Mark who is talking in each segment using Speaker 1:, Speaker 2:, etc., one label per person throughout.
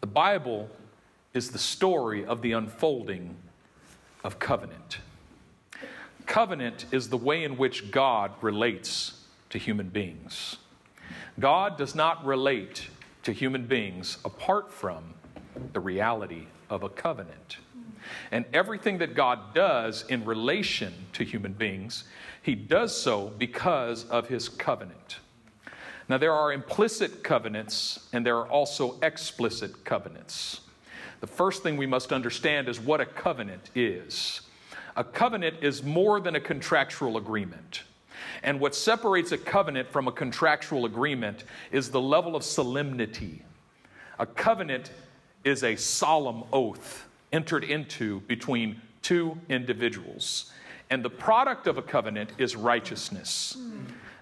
Speaker 1: The Bible is the story of the unfolding of covenant. Covenant is the way in which God relates to human beings. God does not relate to human beings apart from the reality of a covenant. And everything that God does in relation to human beings, He does so because of His covenant. Now, there are implicit covenants and there are also explicit covenants. The first thing we must understand is what a covenant is. A covenant is more than a contractual agreement. And what separates a covenant from a contractual agreement is the level of solemnity. A covenant is a solemn oath entered into between two individuals. And the product of a covenant is righteousness.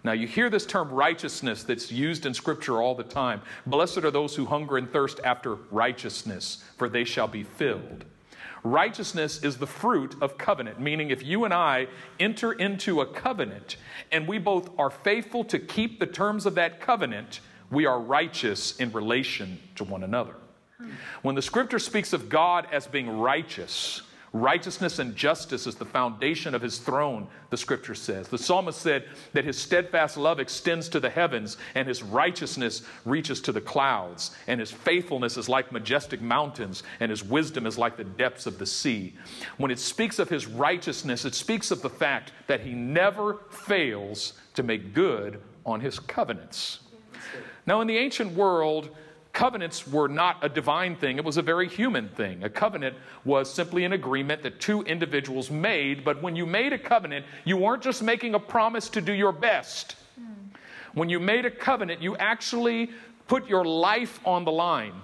Speaker 1: Now, you hear this term righteousness that's used in Scripture all the time. Blessed are those who hunger and thirst after righteousness, for they shall be filled. Righteousness is the fruit of covenant, meaning if you and I enter into a covenant and we both are faithful to keep the terms of that covenant, we are righteous in relation to one another. When the scripture speaks of God as being righteous, Righteousness and justice is the foundation of his throne, the scripture says. The psalmist said that his steadfast love extends to the heavens, and his righteousness reaches to the clouds, and his faithfulness is like majestic mountains, and his wisdom is like the depths of the sea. When it speaks of his righteousness, it speaks of the fact that he never fails to make good on his covenants. Now, in the ancient world, covenants were not a divine thing, it was a very human thing. A covenant was simply an agreement that two individuals made, but when you made a covenant, you weren't just making a promise to do your best. When you made a covenant, you actually put your life on the line.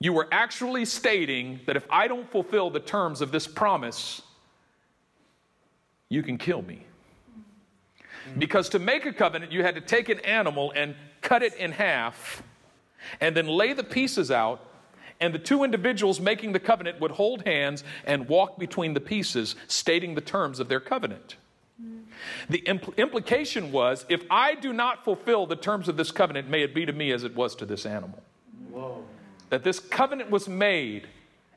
Speaker 1: You were actually stating that if I don't fulfill the terms of this promise, you can kill me. Because to make a covenant, you had to take an animal and cut it in half, and then lay the pieces out. And the two individuals making the covenant would hold hands and walk between the pieces, stating the terms of their covenant. The impl- implication was if I do not fulfill the terms of this covenant, may it be to me as it was to this animal. Whoa. That this covenant was made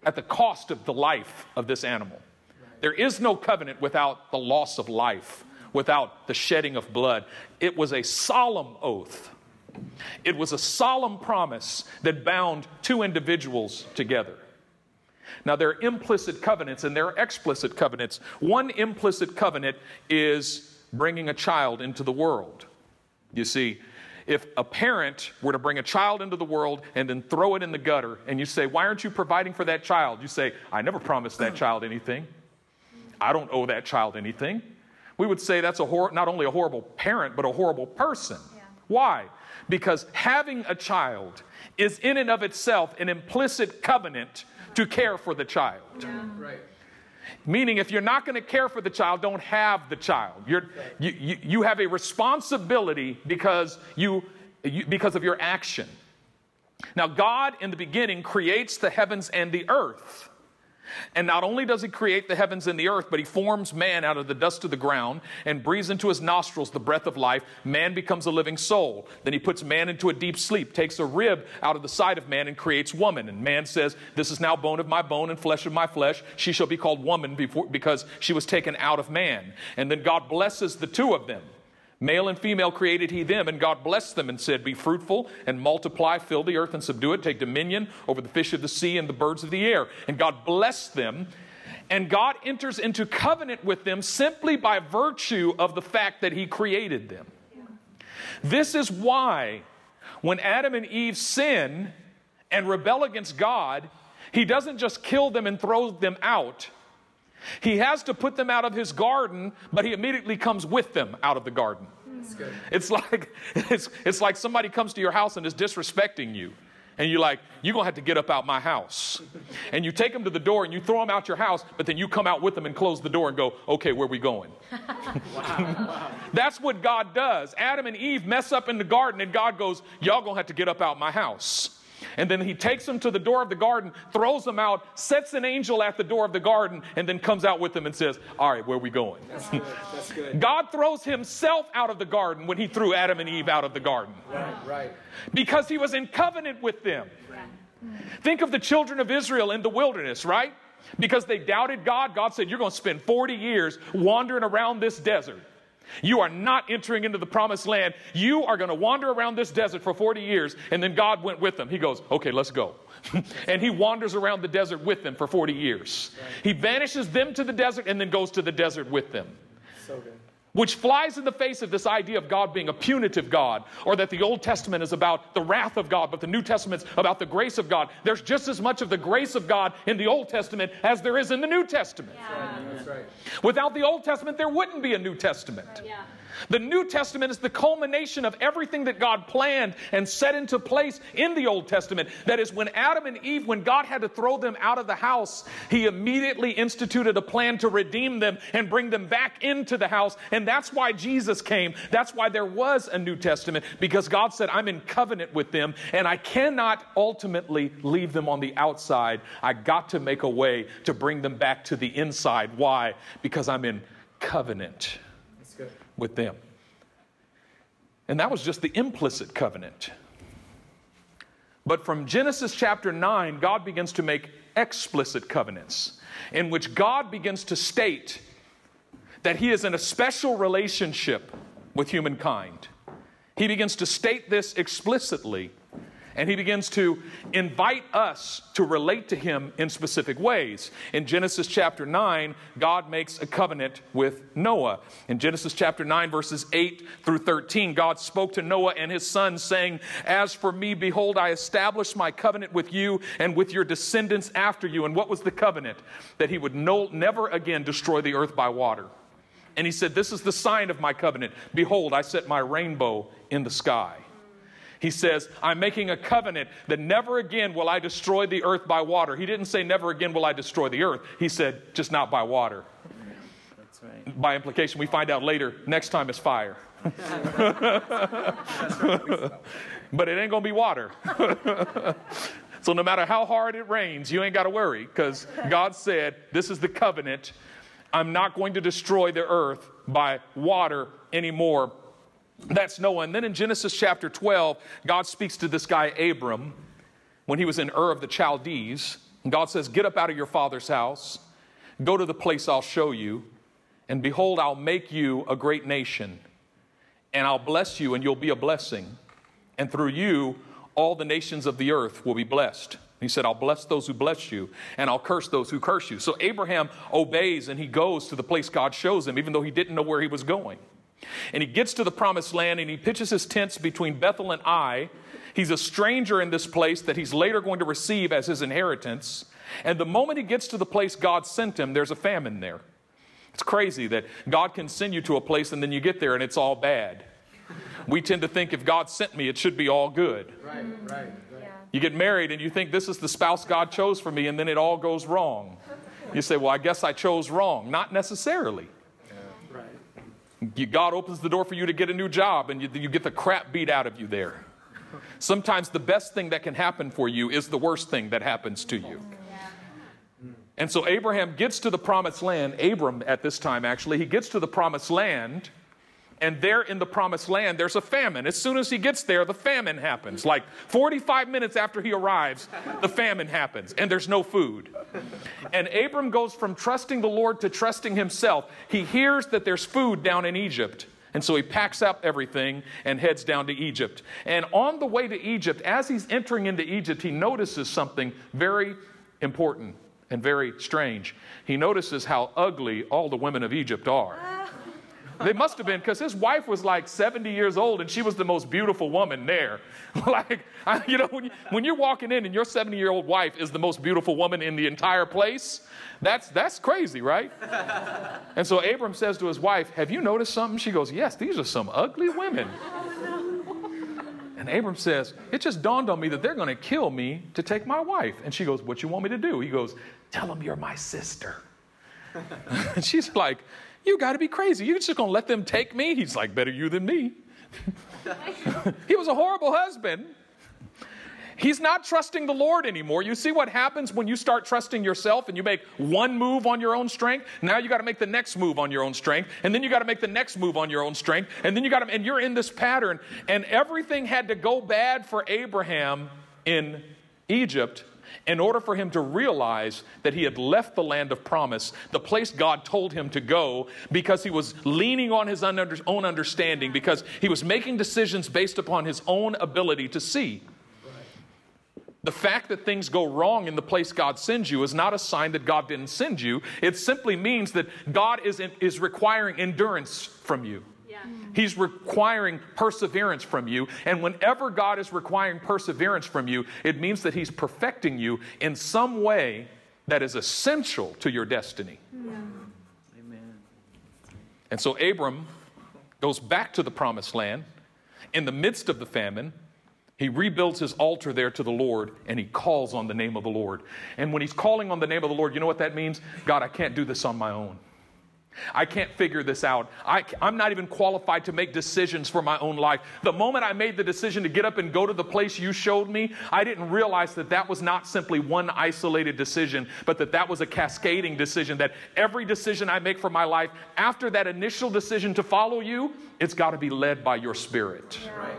Speaker 1: at the cost of the life of this animal. There is no covenant without the loss of life, without the shedding of blood. It was a solemn oath it was a solemn promise that bound two individuals together. Now, there are implicit covenants and there are explicit covenants. One implicit covenant is bringing a child into the world. You see, if a parent were to bring a child into the world and then throw it in the gutter, and you say, Why aren't you providing for that child? You say, I never promised that child anything. I don't owe that child anything. We would say that's a hor- not only a horrible parent, but a horrible person. Yeah. Why? Because having a child is in and of itself an implicit covenant to care for the child. Yeah. Right. Meaning, if you're not going to care for the child, don't have the child. You're, you, you, you have a responsibility because, you, you, because of your action. Now, God in the beginning creates the heavens and the earth. And not only does he create the heavens and the earth, but he forms man out of the dust of the ground and breathes into his nostrils the breath of life. Man becomes a living soul. Then he puts man into a deep sleep, takes a rib out of the side of man, and creates woman. And man says, This is now bone of my bone and flesh of my flesh. She shall be called woman before, because she was taken out of man. And then God blesses the two of them. Male and female created he them, and God blessed them and said, Be fruitful and multiply, fill the earth and subdue it, take dominion over the fish of the sea and the birds of the air. And God blessed them, and God enters into covenant with them simply by virtue of the fact that he created them. This is why when Adam and Eve sin and rebel against God, he doesn't just kill them and throw them out. He has to put them out of his garden, but he immediately comes with them out of the garden. It's like it's, it's like somebody comes to your house and is disrespecting you. And you're like, you're gonna have to get up out my house. And you take them to the door and you throw them out your house, but then you come out with them and close the door and go, okay, where we going? wow. That's what God does. Adam and Eve mess up in the garden, and God goes, y'all gonna have to get up out my house. And then he takes them to the door of the garden, throws them out, sets an angel at the door of the garden, and then comes out with them and says, All right, where are we going?
Speaker 2: That's good. That's good.
Speaker 1: God throws himself out of the garden when he threw Adam and Eve out of the garden
Speaker 2: Right, right.
Speaker 1: because he was in covenant with them. Think of the children of Israel in the wilderness, right? Because they doubted God, God said, You're going to spend 40 years wandering around this desert. You are not entering into the promised land. You are going to wander around this desert for 40 years. And then God went with them. He goes, Okay, let's go. and he wanders around the desert with them for 40 years. He banishes them to the desert and then goes to the desert with them
Speaker 2: So good.
Speaker 1: Which flies in the face of this idea of God being a punitive God, or that the Old Testament is about the wrath of God, but the New Testament's about the grace of God. There's just as much of the grace of God in the Old Testament as there is in the New Testament.
Speaker 2: That's right.
Speaker 1: Without the Old Testament, there wouldn't be a New Testament.
Speaker 3: Yeah.
Speaker 1: The New Testament is the culmination of everything that God planned and set into place in the Old Testament. That is, when Adam and Eve, when God had to throw them out of the house, He immediately instituted a plan to redeem them and bring them back into the house. And that's why Jesus came. That's why there was a New Testament, because God said, I'm in covenant with them, and I cannot ultimately leave them on the outside. I got to make a way to bring them back to the inside. Why? Because I'm in covenant. With them. And that was just the implicit covenant. But from Genesis chapter 9, God begins to make explicit covenants in which God begins to state that He is in a special relationship with humankind. He begins to state this explicitly, and he begins to invite us to relate to him in specific ways. In Genesis chapter 9, God makes a covenant with Noah. In Genesis chapter 9, verses 8 through 13, God spoke to Noah and his sons, saying, As for me, behold, I establish my covenant with you and with your descendants after you. And what was the covenant? That he would no, never again destroy the earth by water. And he said, This is the sign of my covenant. Behold, I set my rainbow in the sky. He says, I'm making a covenant that never again will I destroy the earth by water. He didn't say, Never again will I destroy the earth. He said, Just not by water.
Speaker 2: That's right.
Speaker 1: By implication, we find out later, next time it's fire. but it ain't gonna be water. so no matter how hard it rains, you ain't gotta worry, because God said, This is the covenant. I'm not going to destroy the earth by water anymore. That's Noah. And then in Genesis chapter 12, God speaks to this guy, Abram, when he was in Ur of the Chaldees. And God says, Get up out of your father's house, go to the place I'll show you, and behold, I'll make you a great nation, and I'll bless you, and you'll be a blessing. And through you, all the nations of the earth will be blessed. He said, I'll bless those who bless you, and I'll curse those who curse you. So Abraham obeys and he goes to the place God shows him, even though he didn't know where he was going. And he gets to the promised land and he pitches his tents between Bethel and Ai. He's a stranger in this place that he's later going to receive as his inheritance. And the moment he gets to the place God sent him, there's a famine there. It's crazy that God can send you to a place and then you get there and it's all bad. We tend to think if God sent me, it should be all good.
Speaker 2: Right, right, right.
Speaker 1: You get married and you think this is the spouse God chose for me, and then it all goes wrong. You say, Well, I guess I chose wrong. Not necessarily. God opens the door for you to get a new job, and you, you get the crap beat out of you there. Sometimes the best thing that can happen for you is the worst thing that happens to you. And so Abraham gets to the promised land, Abram at this time actually, he gets to the promised land, and there in the promised land, there's a famine. As soon as he gets there, the famine happens. Like 45 minutes after he arrives, the famine happens, and there's no food. And Abram goes from trusting the Lord to trusting himself. He hears that there's food down in Egypt. And so he packs up everything and heads down to Egypt. And on the way to Egypt, as he's entering into Egypt, he notices something very important and very strange. He notices how ugly all the women of Egypt are. They must have been because his wife was like 70 years old and she was the most beautiful woman there. like, I, you know, when, you, when you're walking in and your 70 year old wife is the most beautiful woman in the entire place, that's, that's crazy, right? and so Abram says to his wife, Have you noticed something? She goes, Yes, these are some ugly women. And Abram says, It just dawned on me that they're going to kill me to take my wife. And she goes, What you want me to do? He goes, Tell them you're my sister. and she's like, You got to be crazy. You're just going to let them take me? He's like, Better you than me. he was a horrible husband. He's not trusting the Lord anymore. You see what happens when you start trusting yourself and you make one move on your own strength? Now you got to make the next move on your own strength, and then you got to make the next move on your own strength, and then you got to, and you're in this pattern. And everything had to go bad for Abraham in Egypt in order for him to realize that he had left the land of promise, the place God told him to go, because he was leaning on his own understanding, because he was making decisions based upon his own ability to see. The fact that things go wrong in the place God sends you is not a sign that God didn't send you. It simply means that God is, is requiring endurance from you. He's requiring perseverance from you. And whenever God is requiring perseverance from you, it means that He's perfecting you in some way that is essential to your destiny. Yeah. Amen. And so Abram goes back to the promised land in the midst of the famine he rebuilds his altar there to the Lord and he calls on the name of the Lord. And when he's calling on the name of the Lord, you know what that means? God, I can't do this on my own. I can't figure this out. I, am not even qualified to make decisions for my own life. The moment I made the decision to get up and go to the place you showed me, I didn't realize that that was not simply one isolated decision, but that that was a cascading decision. That every decision I make for my life, after that initial decision to follow you, it's got to be led by your spirit. Yeah. Right.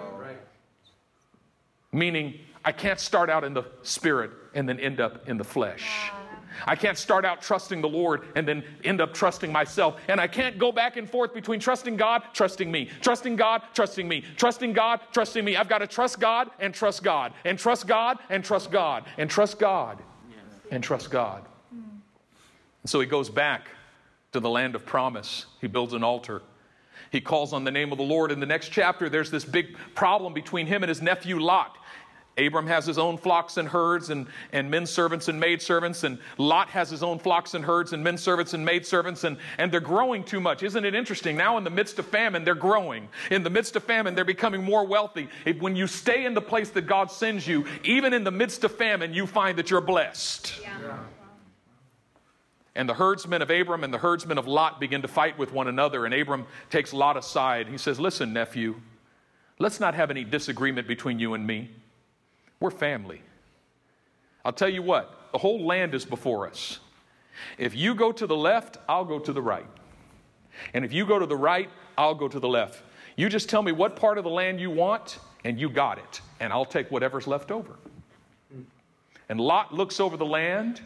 Speaker 1: Meaning, I can't start out in the spirit and then end up in the flesh. I can't start out trusting the Lord and then end up trusting myself. And I can't go back and forth between trusting God, trusting me, trusting God, trusting me, trusting God, trusting me. I've got to trust God and trust God, and trust God and trust God, and trust God and trust God. And so he goes back to the land of promise. He builds an altar. He calls on the name of the Lord. In the next chapter, there's this big problem between him and his nephew Lot. Abram has his own flocks and herds and, and men servants and maid servants, and Lot has his own flocks and herds and men servants and maid servants, and, and they're growing too much. Isn't it interesting? Now, in the midst of famine, they're growing. In the midst of famine, they're becoming more wealthy. If, when you stay in the place that God sends you, even in the midst of famine, you find that you're blessed. Yeah. Yeah. And the herdsmen of Abram and the herdsmen of Lot begin to fight with one another, and Abram takes Lot aside. He says, Listen, nephew, let's not have any disagreement between you and me. We're family. I'll tell you what, the whole land is before us. If you go to the left, I'll go to the right. And if you go to the right, I'll go to the left. You just tell me what part of the land you want, and you got it. And I'll take whatever's left over. And Lot looks over the land,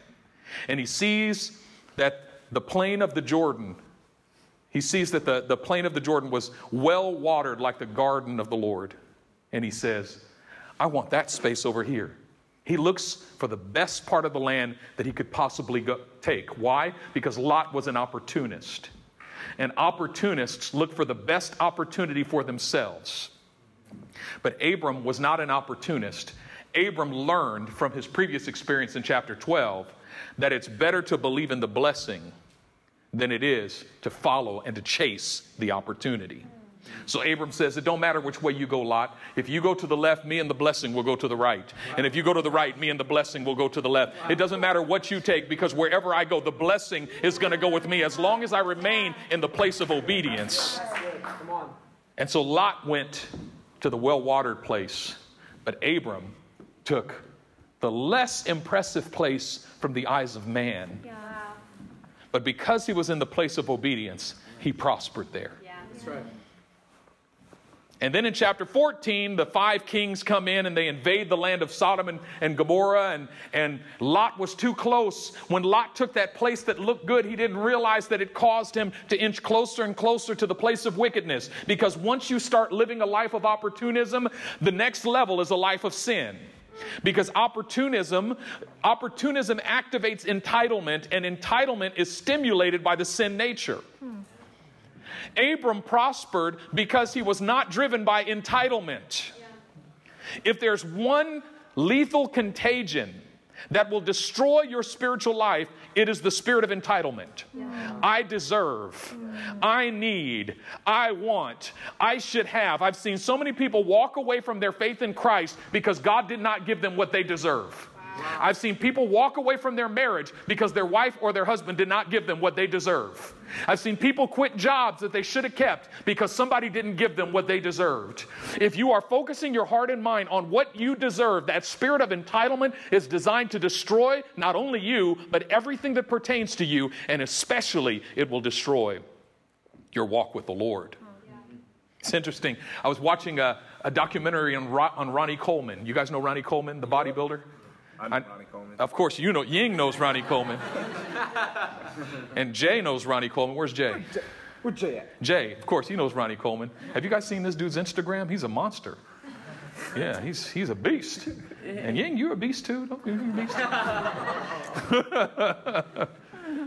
Speaker 1: and he sees that the plain of the Jordan, he sees that the, the plain of the Jordan was well watered like the garden of the Lord. And he says, I want that space over here. He looks for the best part of the land that he could possibly go, take. Why? Because Lot was an opportunist. And opportunists look for the best opportunity for themselves. But Abram was not an opportunist. Abram learned from his previous experience in chapter 12 that it's better to believe in the blessing than it is to follow and to chase the opportunity. So Abram says, It don't matter which way you go, Lot. If you go to the left, me and the blessing will go to the right. And if you go to the right, me and the blessing will go to the left. It doesn't matter what you take because wherever I go, the blessing is going to go with me as long as I remain in the place of obedience. And so Lot went to the well watered place, but Abram took the less impressive place from the eyes of man. Yeah. But because he was in the place of obedience, he prospered there. Yeah. That's right. And then in chapter 14, the five kings come in and they invade the land of Sodom and, and Gomorrah, and, and Lot was too close. When Lot took that place that looked good, he didn't realize that it caused him to inch closer and closer to the place of wickedness. Because once you start living a life of opportunism, the next level is a life of sin. Because opportunism, opportunism activates entitlement, and entitlement is stimulated by the sin nature. Hmm. Abram prospered because he was not driven by entitlement. If there's one lethal contagion that will destroy your spiritual life, it is the spirit of entitlement. Yeah. I deserve, yeah. I need, I want, I should have. I've seen so many people walk away from their faith in Christ because God did not give them what they deserve. I've seen people walk away from their marriage because their wife or their husband did not give them what they deserve. I've seen people quit jobs that they should have kept because somebody didn't give them what they deserved. If you are focusing your heart and mind on what you deserve, that spirit of entitlement is designed to destroy not only you, but everything that pertains to you, and especially it will destroy your walk with the Lord. It's interesting. I was watching a, a documentary on, on Ronnie Coleman. You guys know Ronnie Coleman, the bodybuilder?
Speaker 3: I know Ronnie Coleman.
Speaker 1: Of course, you know, Ying knows Ronnie Coleman. and Jay knows Ronnie Coleman. Where's Jay?
Speaker 3: Where Jay at?
Speaker 1: Jay, of course, he knows Ronnie Coleman. Have you guys seen this dude's Instagram? He's a monster. Yeah, he's, he's a beast. And Ying, you're a beast too. Don't you? You're a beast.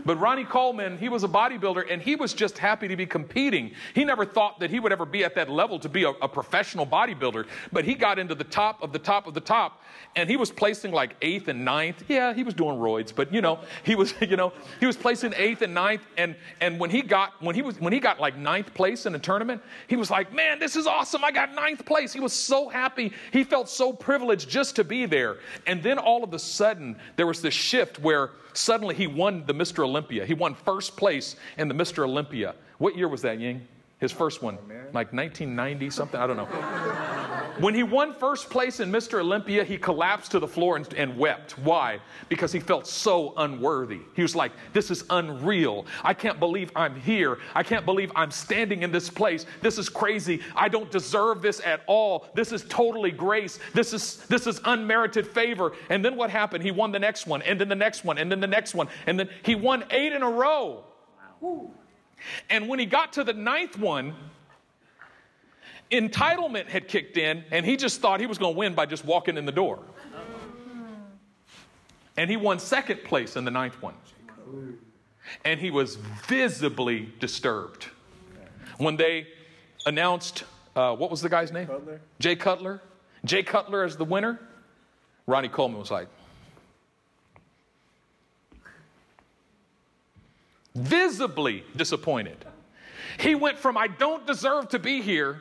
Speaker 1: But Ronnie Coleman, he was a bodybuilder and he was just happy to be competing. He never thought that he would ever be at that level to be a, a, professional bodybuilder. But he got into the top of the top of the top and he was placing like eighth and ninth. Yeah, he was doing roids, but you know, he was, you know, he was placing eighth and ninth. And and when he got when he was when he got like ninth place in a tournament, he was like, Man, this is awesome. I got ninth place. He was so happy. He felt so privileged just to be there. And then all of a sudden there was this shift where Suddenly, he won the Mr. Olympia. He won first place in the Mr. Olympia. What year was that, Ying? His first one, like 1990 something. I don't know. When he won first place in Mr. Olympia, he collapsed to the floor and, and, wept. Why? Because he felt so unworthy. He was like, This is unreal. I can't believe I'm here. I can't believe I'm standing in this place. This is crazy. I don't deserve this at all. This is totally grace. This is, this is unmerited favor. And then what happened? He won the next one, and then the next one, and then the next one. And then he won eight in a row. Wow. And when he got to the ninth one, entitlement had kicked in, and he just thought he was going to win by just walking in the door. And he won second place in the ninth one. And he was visibly disturbed. When they announced, uh, what was the guy's name?
Speaker 3: Cutler.
Speaker 1: Jay Cutler. Jay Cutler as the winner. Ronnie Coleman was like, visibly disappointed. He went from, I don't deserve to be here,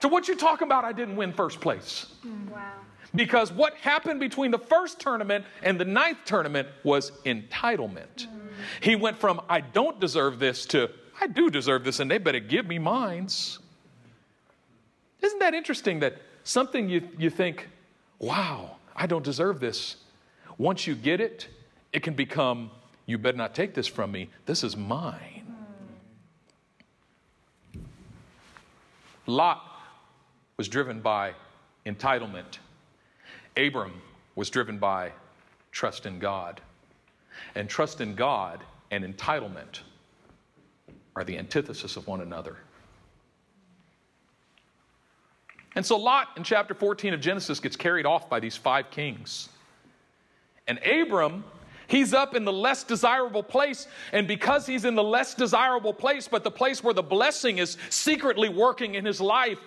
Speaker 1: to what you're talking about, I didn't win first place. Wow. Because what happened between the first tournament and the ninth tournament was entitlement. Mm. He went from, I don't deserve this, to, I do deserve this, and they better give me mines. Isn't that interesting that something you, you think, wow, I don't deserve this. Once you get it, it can become you better not take this from me. This is mine. Lot was driven by entitlement. Abram was driven by trust in God. And trust in God and entitlement are the antithesis of one another. And so Lot in chapter 14 of Genesis gets carried off by these five kings. And Abram He's up in the less desirable place. And because he's in the less desirable place, but the place where the blessing is secretly working in his life,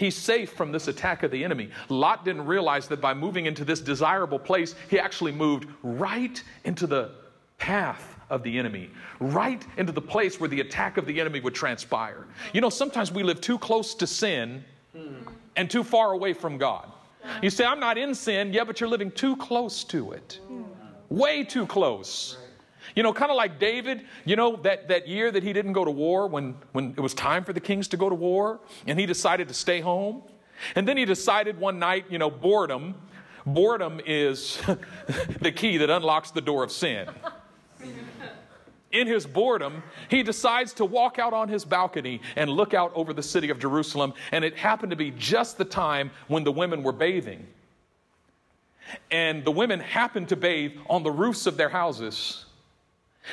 Speaker 1: he's safe from this attack of the enemy. Lot didn't realize that by moving into this desirable place, he actually moved right into the path of the enemy, right into the place where the attack of the enemy would transpire. You know, sometimes we live too close to sin and too far away from God. You say, I'm not in sin, yeah, but you're living too close to it way too close. You know, kind of like David, you know, that, that year that he didn't go to war when, when it was time for the kings to go to war, and he decided to stay home. And then he decided one night, you know, boredom. Boredom is the key that unlocks the door of sin. In his boredom, he decides to walk out on his balcony and look out over the city of Jerusalem. And it happened to be just the time when the women were bathing. And the women happened to bathe on the roofs of their houses.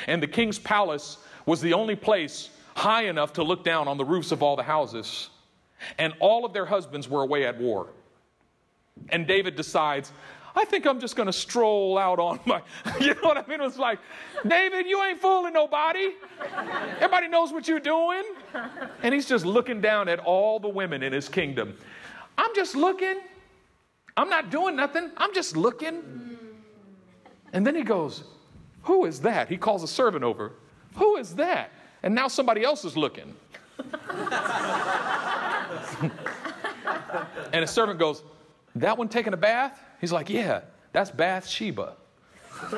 Speaker 1: And the king's palace was the only place high enough to look down on the roofs of all the houses. And all of their husbands were away at war. And David decides, I think I'm just going to stroll out on my, you know what I mean? It was like, David, you ain't fooling nobody. Everybody knows what you're doing. And he's just looking down at all the women in his kingdom. I'm just looking. I'm not doing nothing. I'm just looking. And then he goes, Who is that? He calls a servant over. Who is that? And now somebody else is looking. and a servant goes, That one taking a bath? He's like, Yeah. That's Bathsheba.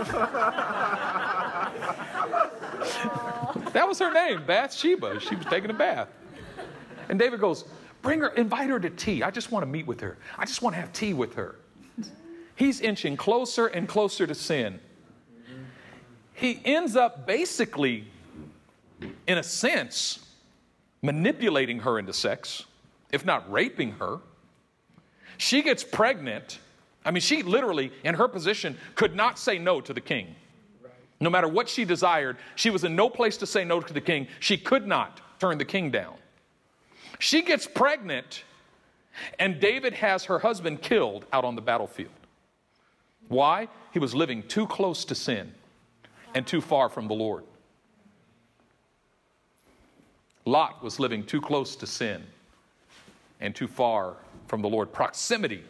Speaker 1: that was her name, Bathsheba. She was taking a bath. And David goes, Bring her, invite her to tea. I just want to meet with her. I just want to have tea with her. He's inching closer and closer to sin. He ends up basically, in a sense, manipulating her into sex, if not raping her. She gets pregnant. I mean, she literally, in her position, could not say no to the king. No matter what she desired, she was in no place to say no to the king. She could not turn the king down. She gets pregnant, and David has her husband killed out on the battlefield. Why? He was living too close to sin and too far from the Lord. Lot was living too close to sin and too far from the Lord. Proximity.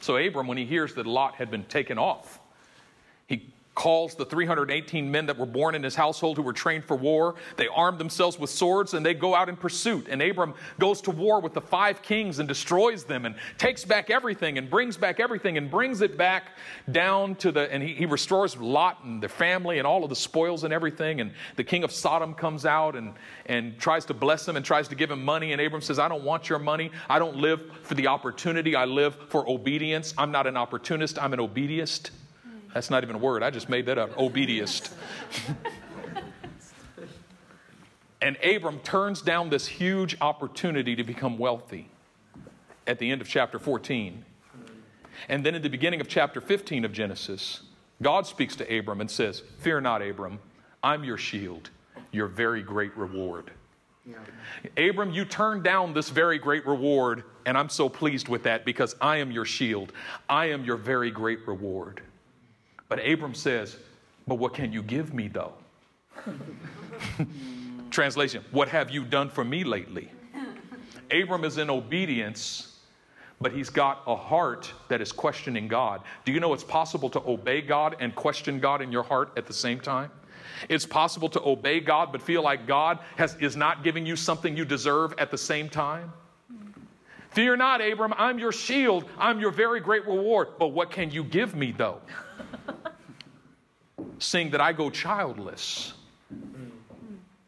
Speaker 1: So, Abram, when he hears that Lot had been taken off, he calls the 318 men that were born in his household who were trained for war. They arm themselves with swords and they go out in pursuit. And Abram goes to war with the five kings and destroys them and takes back everything and brings back everything and brings it back down to the, and he, he restores Lot and their family and all of the spoils and everything. And the king of Sodom comes out and, and tries to bless him and tries to give him money. And Abram says, I don't want your money. I don't live for the opportunity. I live for obedience. I'm not an opportunist, I'm an obediist. That's not even a word. I just made that up. Obediest. and Abram turns down this huge opportunity to become wealthy at the end of chapter 14. And then in the beginning of chapter 15 of Genesis, God speaks to Abram and says, Fear not, Abram, I'm your shield, your very great reward. Yeah. Abram, you turned down this very great reward, and I'm so pleased with that because I am your shield. I am your very great reward. But Abram says, But what can you give me though? Translation, what have you done for me lately? Abram is in obedience, but he's got a heart that is questioning God. Do you know it's possible to obey God and question God in your heart at the same time? It's possible to obey God but feel like God has, is not giving you something you deserve at the same time. Fear not, Abram, I'm your shield, I'm your very great reward. But what can you give me though? Seeing that I go childless.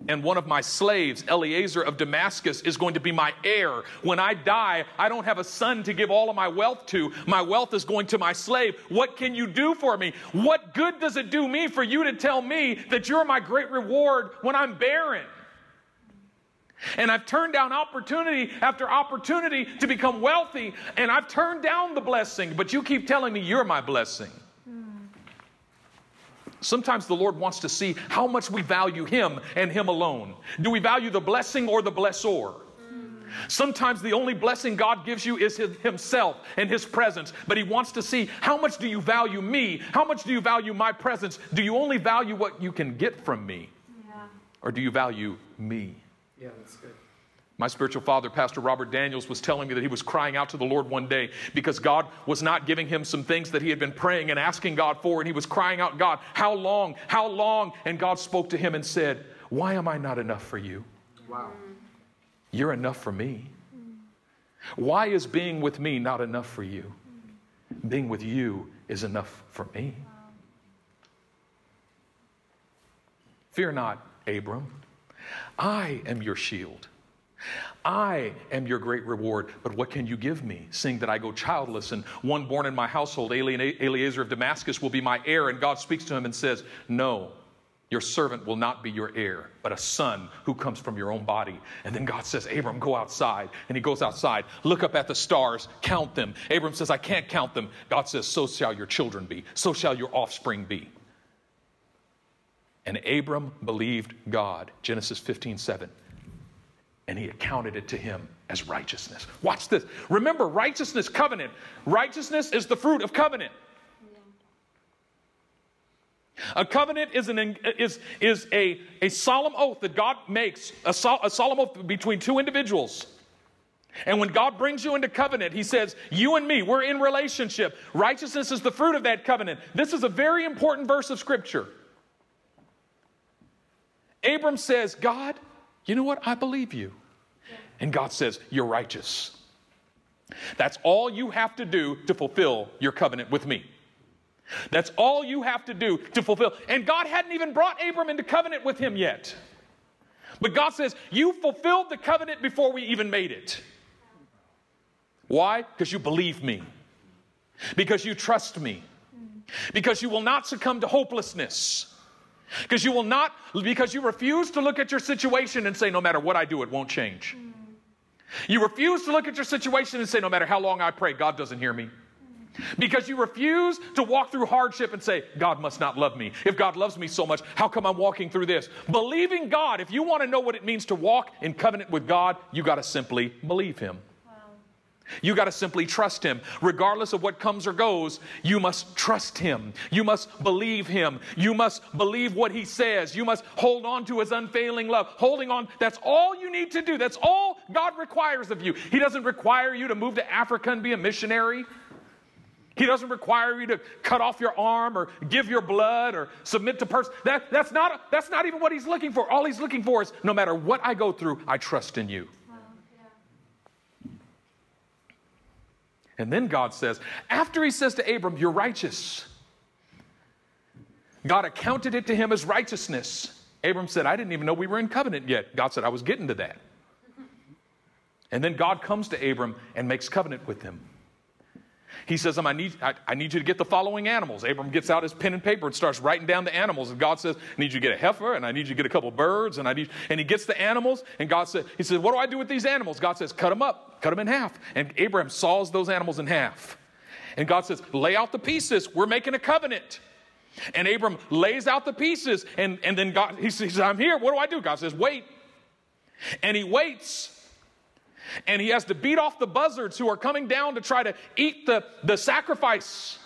Speaker 1: And one of my slaves, Eliezer of Damascus, is going to be my heir. When I die, I don't have a son to give all of my wealth to. My wealth is going to my slave. What can you do for me? What good does it do me for you to tell me that you're my great reward when I'm barren? And I've turned down opportunity after opportunity to become wealthy, and I've turned down the blessing, but you keep telling me you're my blessing. Sometimes the Lord wants to see how much we value Him and Him alone. Do we value the blessing or the blessor? Sometimes the only blessing God gives you is Himself and His presence, but He wants to see how much do you value me? How much do you value my presence? Do you only value what you can get from me? Yeah. Or do you value me?
Speaker 2: Yeah, that's good.
Speaker 1: My spiritual father, Pastor Robert Daniels, was telling me that he was crying out to the Lord one day because God was not giving him some things that he had been praying and asking God for. And he was crying out, God, how long? How long? And God spoke to him and said, Why am I not enough for you?
Speaker 2: Wow.
Speaker 1: You're enough for me. Why is being with me not enough for you? Being with you is enough for me. Fear not, Abram. I am your shield. I am your great reward, but what can you give me? Seeing that I go childless, and one born in my household, Eliezer of Damascus, will be my heir. And God speaks to him and says, No, your servant will not be your heir, but a son who comes from your own body. And then God says, Abram, go outside. And he goes outside, look up at the stars, count them. Abram says, I can't count them. God says, So shall your children be, so shall your offspring be. And Abram believed God. Genesis 15, 7 and he accounted it to him as righteousness. Watch this. Remember, righteousness, covenant. Righteousness is the fruit of covenant. A covenant is, an, is, is a, a solemn oath that God makes, a, sol, a solemn oath between two individuals. And when God brings you into covenant, He says, You and me, we're in relationship. Righteousness is the fruit of that covenant. This is a very important verse of Scripture. Abram says, God, you know what? I believe you. And God says, You're righteous. That's all you have to do to fulfill your covenant with me. That's all you have to do to fulfill. And God hadn't even brought Abram into covenant with him yet. But God says, You fulfilled the covenant before we even made it. Why? Because you believe me, because you trust me, because you will not succumb to hopelessness. Because you will not, because you refuse to look at your situation and say, no matter what I do, it won't change. You refuse to look at your situation and say, no matter how long I pray, God doesn't hear me. Because you refuse to walk through hardship and say, God must not love me. If God loves me so much, how come I'm walking through this? Believing God, if you want to know what it means to walk in covenant with God, you got to simply believe Him. You got to simply trust him. Regardless of what comes or goes, you must trust him. You must believe him. You must believe what he says. You must hold on to his unfailing love. Holding on, that's all you need to do. That's all God requires of you. He doesn't require you to move to Africa and be a missionary. He doesn't require you to cut off your arm or give your blood or submit to person. That, that's, not, that's not even what he's looking for. All he's looking for is no matter what I go through, I trust in you. And then God says, after he says to Abram, You're righteous, God accounted it to him as righteousness. Abram said, I didn't even know we were in covenant yet. God said, I was getting to that. And then God comes to Abram and makes covenant with him. He says, um, I need, I, I, need you to get the following animals. Abram gets out his pen and paper and starts writing down the animals. And God says, I need you to get a heifer, and I need you to get a couple birds, and I need, and he gets the animals, and God said, He says, What do I do with these animals? God says, Cut them up, cut them in half. And Abraham saws those animals in half. And God says, Lay out the pieces. We're making a covenant. And Abram lays out the pieces, and, and then God, he says, I'm here. What do I do? God says, Wait. And he waits and he has to beat off the buzzards who are coming down to try to eat the, the sacrifice.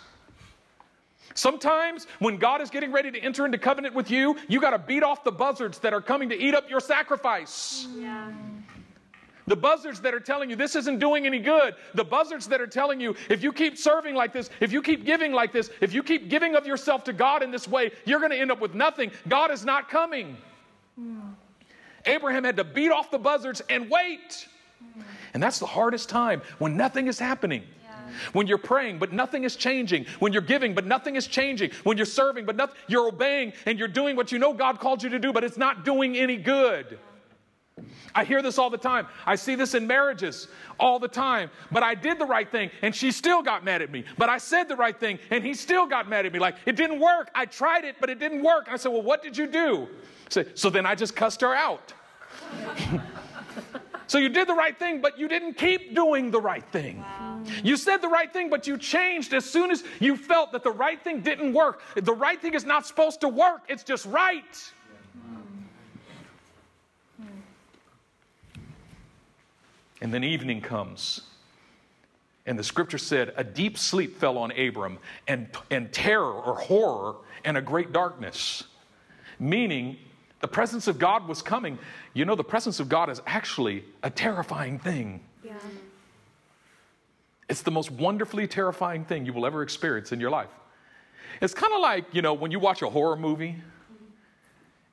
Speaker 1: Sometimes when God is getting ready to enter into covenant with you, you got to beat off the buzzards that are coming to eat up your sacrifice. Yeah. The buzzards that are telling you this isn't doing any good. The buzzards that are telling you if you keep serving like this, if you keep giving like this, if you keep giving of yourself to God in this way, you're going to end up with nothing. God is not coming. Abraham had to beat off the buzzards and wait. Mm. And that's the hardest time when nothing is happening. When you're praying, but nothing is changing. When you're giving, but nothing is changing. When you're serving, but nothing, you're obeying and you're doing what you know God called you to do, but it's not doing any good. I hear this all the time. I see this in marriages all the time. But I did the right thing and she still got mad at me. But I said the right thing and he still got mad at me. Like, it didn't work. I tried it, but it didn't work. And I said, Well, what did you do? So, so then I just cussed her out. So you did the right thing, but you didn't keep doing the right thing. Wow. You said the right thing, but you changed as soon as you felt that the right thing didn't work. The right thing is not supposed to work, it's just right. And then evening comes. And the scripture said, a deep sleep fell on Abram, and, and terror or horror and a great darkness. Meaning, the presence of God was coming. You know, the presence of God is actually a terrifying thing. Yeah. It's the most wonderfully terrifying thing you will ever experience in your life. It's kind of like, you know, when you watch a horror movie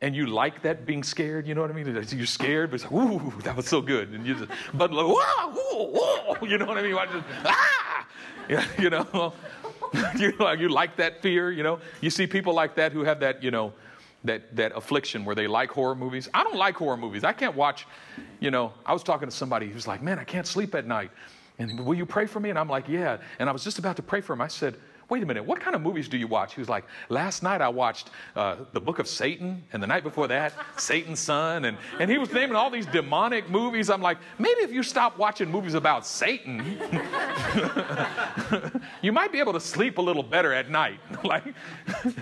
Speaker 1: and you like that being scared, you know what I mean? You're scared, but it's like, ooh, that was so good. And you just, but like, whoa, whoa, you know what I mean? Just, ah, you know, you, like, you like that fear, you know? You see people like that who have that, you know, that, that affliction where they like horror movies. I don't like horror movies. I can't watch, you know, I was talking to somebody who's like, man, I can't sleep at night. And will you pray for me? And I'm like, yeah. And I was just about to pray for him. I said, wait a minute, what kind of movies do you watch? He was like, last night I watched uh, The Book of Satan, and the night before that, Satan's Son. And, and he was naming all these demonic movies. I'm like, maybe if you stop watching movies about Satan, you might be able to sleep a little better at night. like, you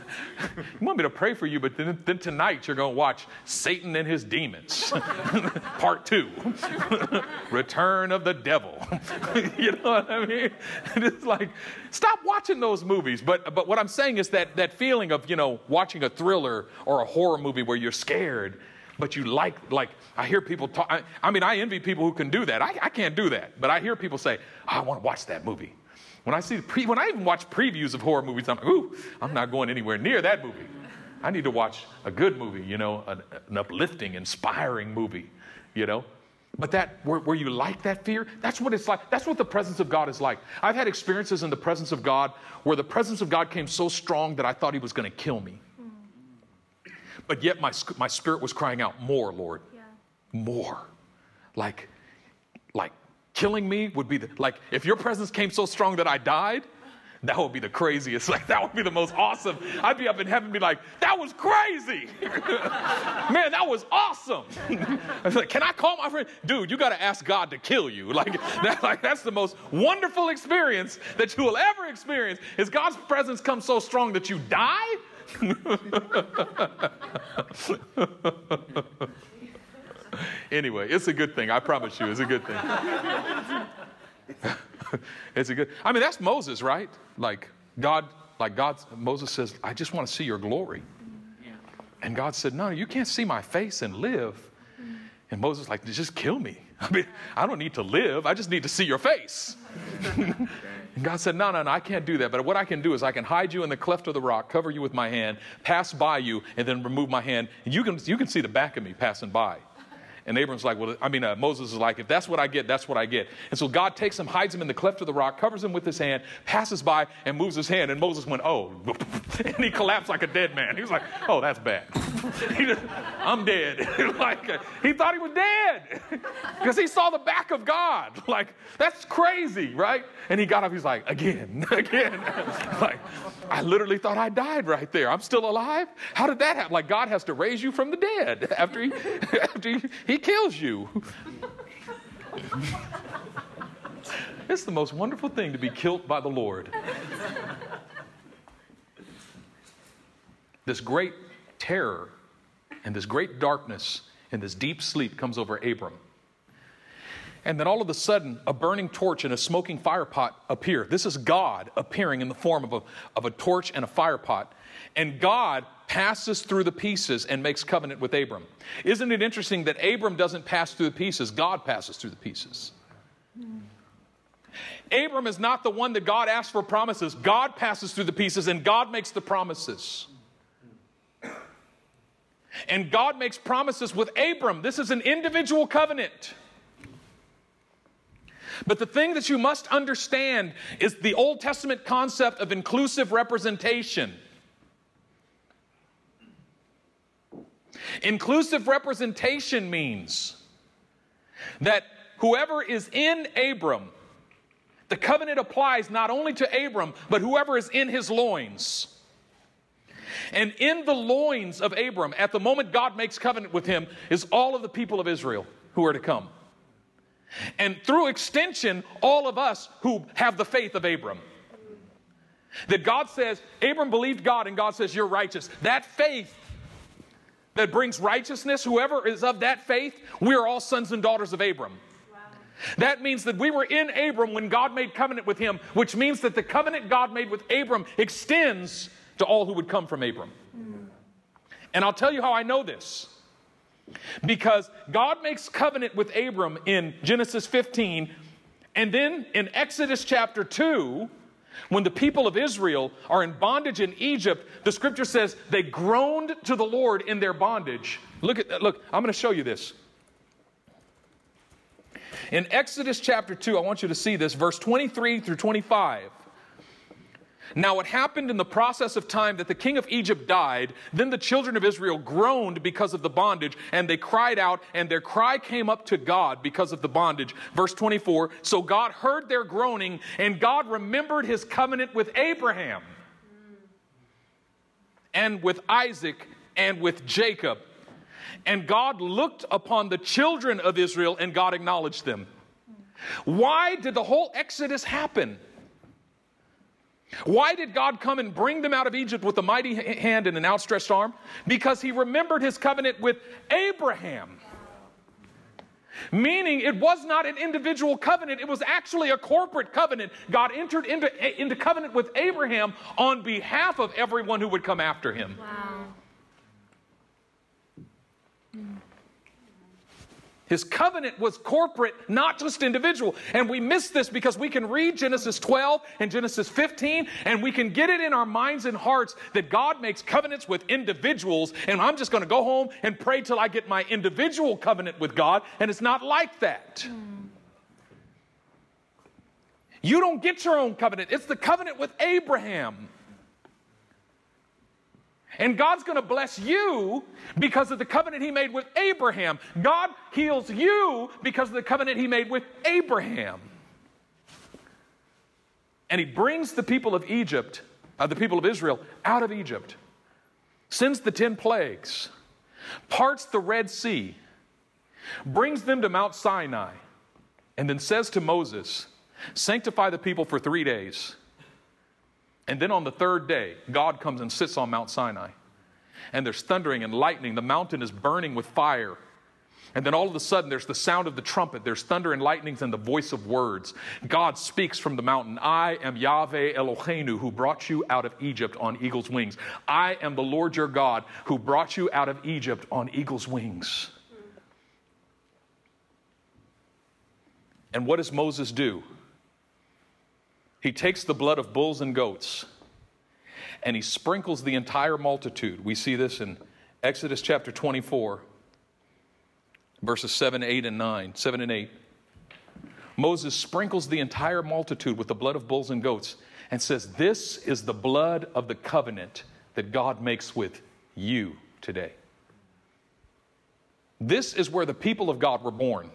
Speaker 1: want me to pray for you, but then, then tonight you're going to watch Satan and his demons, part two Return of the Devil. you know what I mean? And it's like, stop watching those those movies, but, but what I'm saying is that, that feeling of, you know, watching a thriller or a horror movie where you're scared, but you like, like, I hear people talk. I, I mean, I envy people who can do that. I, I can't do that, but I hear people say, oh, I want to watch that movie. When I see, pre, when I even watch previews of horror movies, I'm like, ooh, I'm not going anywhere near that movie. I need to watch a good movie, you know, an, an uplifting, inspiring movie, you know. But that, where, where you like that fear, that's what it's like. That's what the presence of God is like. I've had experiences in the presence of God where the presence of God came so strong that I thought He was going to kill me. But yet my, my spirit was crying out, More, Lord.
Speaker 4: Yeah.
Speaker 1: More. Like, like killing me would be the, like, if your presence came so strong that I died, that would be the craziest. Like, that would be the most awesome. I'd be up in heaven be like, that was crazy. Man, that was awesome. Like, can I call my friend? Dude, you got to ask God to kill you. Like, that, like, that's the most wonderful experience that you will ever experience. Is God's presence come so strong that you die? anyway, it's a good thing. I promise you, it's a good thing. it's a good. I mean, that's Moses, right? Like God, like God. Moses says, "I just want to see your glory." And God said, "No, you can't see my face and live." And Moses like, "Just kill me. I mean, I don't need to live. I just need to see your face." And God said, No, no, no, I can't do that. But what I can do is I can hide you in the cleft of the rock, cover you with my hand, pass by you, and then remove my hand. And you can, you can see the back of me passing by. And Abram's like, well, I mean, uh, Moses is like, if that's what I get, that's what I get. And so God takes him, hides him in the cleft of the rock, covers him with his hand, passes by, and moves his hand. And Moses went, oh, and he collapsed like a dead man. He was like, oh, that's bad. just, I'm dead. like uh, he thought he was dead because he saw the back of God. Like that's crazy, right? And he got up. He's like, again, again. like I literally thought I died right there. I'm still alive. How did that happen? Like God has to raise you from the dead after he after he, he kills you. it's the most wonderful thing to be killed by the Lord. This great terror and this great darkness and this deep sleep comes over Abram. And then all of a sudden, a burning torch and a smoking fire pot appear. This is God appearing in the form of a, of a torch and a fire pot. And God passes through the pieces and makes covenant with Abram. Isn't it interesting that Abram doesn't pass through the pieces, God passes through the pieces? Abram is not the one that God asks for promises. God passes through the pieces and God makes the promises. And God makes promises with Abram. This is an individual covenant. But the thing that you must understand is the Old Testament concept of inclusive representation. Inclusive representation means that whoever is in Abram, the covenant applies not only to Abram, but whoever is in his loins. And in the loins of Abram, at the moment God makes covenant with him, is all of the people of Israel who are to come. And through extension, all of us who have the faith of Abram. That God says, Abram believed God, and God says, You're righteous. That faith that brings righteousness, whoever is of that faith, we are all sons and daughters of Abram. That means that we were in Abram when God made covenant with him, which means that the covenant God made with Abram extends to all who would come from Abram. And I'll tell you how I know this. Because God makes covenant with Abram in Genesis 15, and then in Exodus chapter 2, when the people of Israel are in bondage in Egypt, the scripture says they groaned to the Lord in their bondage. Look at look, I'm going to show you this. In Exodus chapter 2, I want you to see this, verse 23 through 25. Now, it happened in the process of time that the king of Egypt died. Then the children of Israel groaned because of the bondage, and they cried out, and their cry came up to God because of the bondage. Verse 24 So God heard their groaning, and God remembered his covenant with Abraham, and with Isaac, and with Jacob. And God looked upon the children of Israel, and God acknowledged them. Why did the whole Exodus happen? Why did God come and bring them out of Egypt with a mighty hand and an outstretched arm? Because he remembered his covenant with Abraham. Meaning it was not an individual covenant, it was actually a corporate covenant. God entered into, into covenant with Abraham on behalf of everyone who would come after him.
Speaker 4: Wow. Hmm.
Speaker 1: His covenant was corporate, not just individual. And we miss this because we can read Genesis 12 and Genesis 15, and we can get it in our minds and hearts that God makes covenants with individuals, and I'm just going to go home and pray till I get my individual covenant with God. And it's not like that. You don't get your own covenant, it's the covenant with Abraham. And God's going to bless you because of the covenant he made with Abraham. God heals you because of the covenant he made with Abraham. And he brings the people of Egypt, uh, the people of Israel, out of Egypt, sends the 10 plagues, parts the Red Sea, brings them to Mount Sinai, and then says to Moses, Sanctify the people for three days and then on the third day, God comes and sits on Mount Sinai. And there's thundering and lightning. The mountain is burning with fire. And then all of a sudden, there's the sound of the trumpet. There's thunder and lightnings and the voice of words. God speaks from the mountain I am Yahweh Eloheinu, who brought you out of Egypt on eagle's wings. I am the Lord your God, who brought you out of Egypt on eagle's wings. And what does Moses do? He takes the blood of bulls and goats and he sprinkles the entire multitude. We see this in Exodus chapter 24, verses 7, 8, and 9. 7 and 8. Moses sprinkles the entire multitude with the blood of bulls and goats and says, This is the blood of the covenant that God makes with you today. This is where the people of God were born.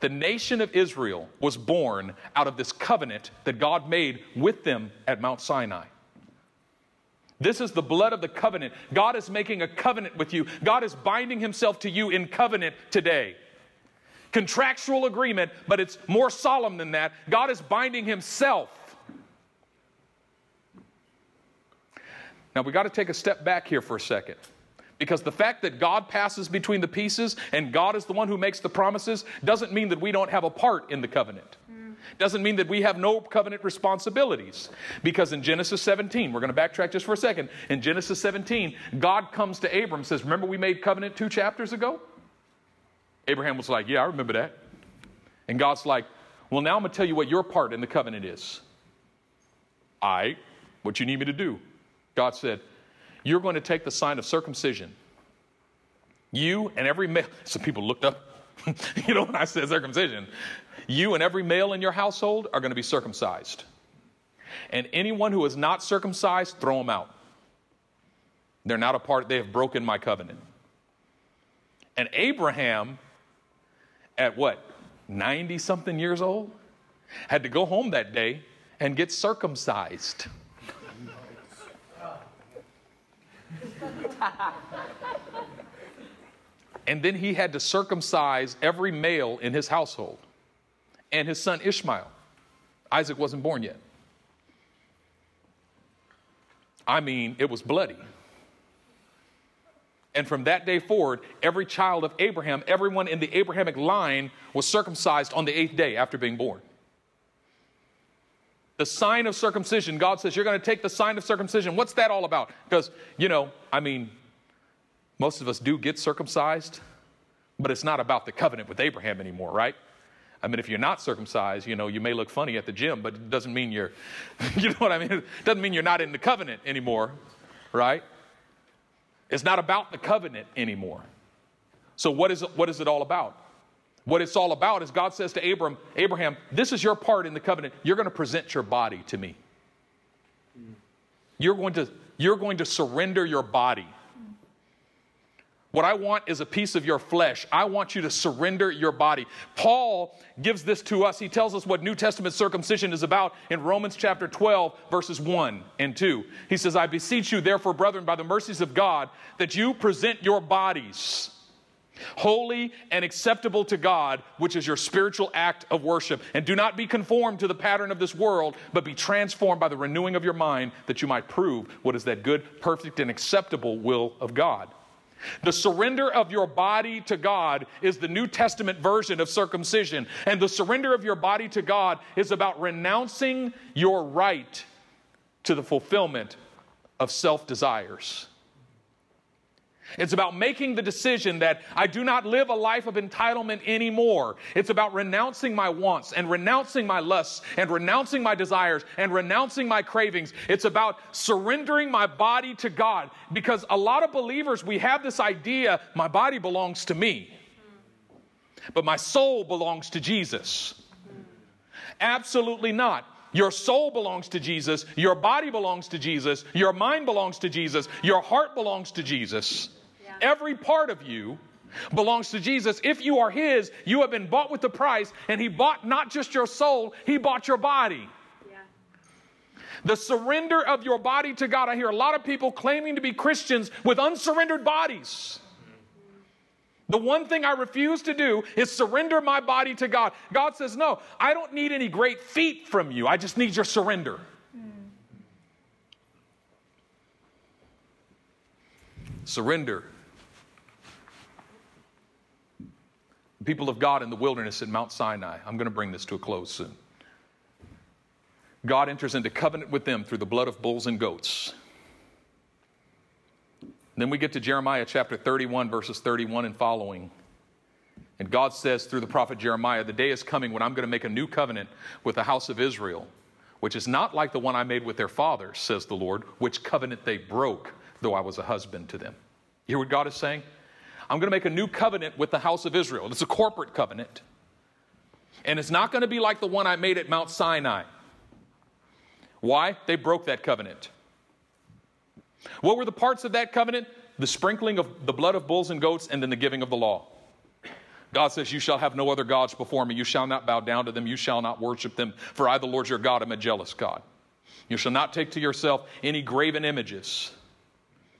Speaker 1: The nation of Israel was born out of this covenant that God made with them at Mount Sinai. This is the blood of the covenant. God is making a covenant with you. God is binding himself to you in covenant today. Contractual agreement, but it's more solemn than that. God is binding himself. Now we got to take a step back here for a second. Because the fact that God passes between the pieces and God is the one who makes the promises doesn't mean that we don't have a part in the covenant. Doesn't mean that we have no covenant responsibilities. Because in Genesis 17, we're going to backtrack just for a second. In Genesis 17, God comes to Abram and says, Remember we made covenant two chapters ago? Abraham was like, Yeah, I remember that. And God's like, Well, now I'm going to tell you what your part in the covenant is. I, what you need me to do? God said, you're going to take the sign of circumcision. You and every male, some people looked up, you know, when I said circumcision, you and every male in your household are going to be circumcised. And anyone who is not circumcised, throw them out. They're not a part, they have broken my covenant. And Abraham, at what, 90 something years old, had to go home that day and get circumcised. and then he had to circumcise every male in his household and his son Ishmael. Isaac wasn't born yet. I mean, it was bloody. And from that day forward, every child of Abraham, everyone in the Abrahamic line, was circumcised on the eighth day after being born. The sign of circumcision, God says, You're going to take the sign of circumcision. What's that all about? Because, you know, I mean, most of us do get circumcised, but it's not about the covenant with Abraham anymore, right? I mean, if you're not circumcised, you know, you may look funny at the gym, but it doesn't mean you're, you know what I mean? It doesn't mean you're not in the covenant anymore, right? It's not about the covenant anymore. So, what is, what is it all about? What it's all about is God says to Abram, Abraham, this is your part in the covenant. You're going to present your body to me. You're going to, you're going to surrender your body. What I want is a piece of your flesh. I want you to surrender your body. Paul gives this to us. He tells us what New Testament circumcision is about in Romans chapter 12, verses 1 and 2. He says, I beseech you, therefore, brethren, by the mercies of God, that you present your bodies holy and acceptable to God, which is your spiritual act of worship. And do not be conformed to the pattern of this world, but be transformed by the renewing of your mind, that you might prove what is that good, perfect, and acceptable will of God. The surrender of your body to God is the New Testament version of circumcision. And the surrender of your body to God is about renouncing your right to the fulfillment of self desires. It's about making the decision that I do not live a life of entitlement anymore. It's about renouncing my wants and renouncing my lusts and renouncing my desires and renouncing my cravings. It's about surrendering my body to God because a lot of believers, we have this idea my body belongs to me, but my soul belongs to Jesus. Absolutely not. Your soul belongs to Jesus. Your body belongs to Jesus. Your mind belongs to Jesus. Your heart belongs to Jesus. Every part of you belongs to Jesus. If you are His, you have been bought with the price, and He bought not just your soul, He bought your body. The surrender of your body to God. I hear a lot of people claiming to be Christians with unsurrendered bodies. The one thing I refuse to do is surrender my body to God. God says, No, I don't need any great feat from you. I just need your surrender. Hmm. Surrender. People of God in the wilderness at Mount Sinai. I'm going to bring this to a close soon. God enters into covenant with them through the blood of bulls and goats. Then we get to Jeremiah chapter 31, verses 31 and following. And God says through the prophet Jeremiah, The day is coming when I'm going to make a new covenant with the house of Israel, which is not like the one I made with their fathers, says the Lord, which covenant they broke, though I was a husband to them. You hear what God is saying? I'm going to make a new covenant with the house of Israel. It's a corporate covenant. And it's not going to be like the one I made at Mount Sinai. Why? They broke that covenant. What were the parts of that covenant? The sprinkling of the blood of bulls and goats, and then the giving of the law. God says, You shall have no other gods before me. You shall not bow down to them. You shall not worship them. For I, the Lord your God, am a jealous God. You shall not take to yourself any graven images.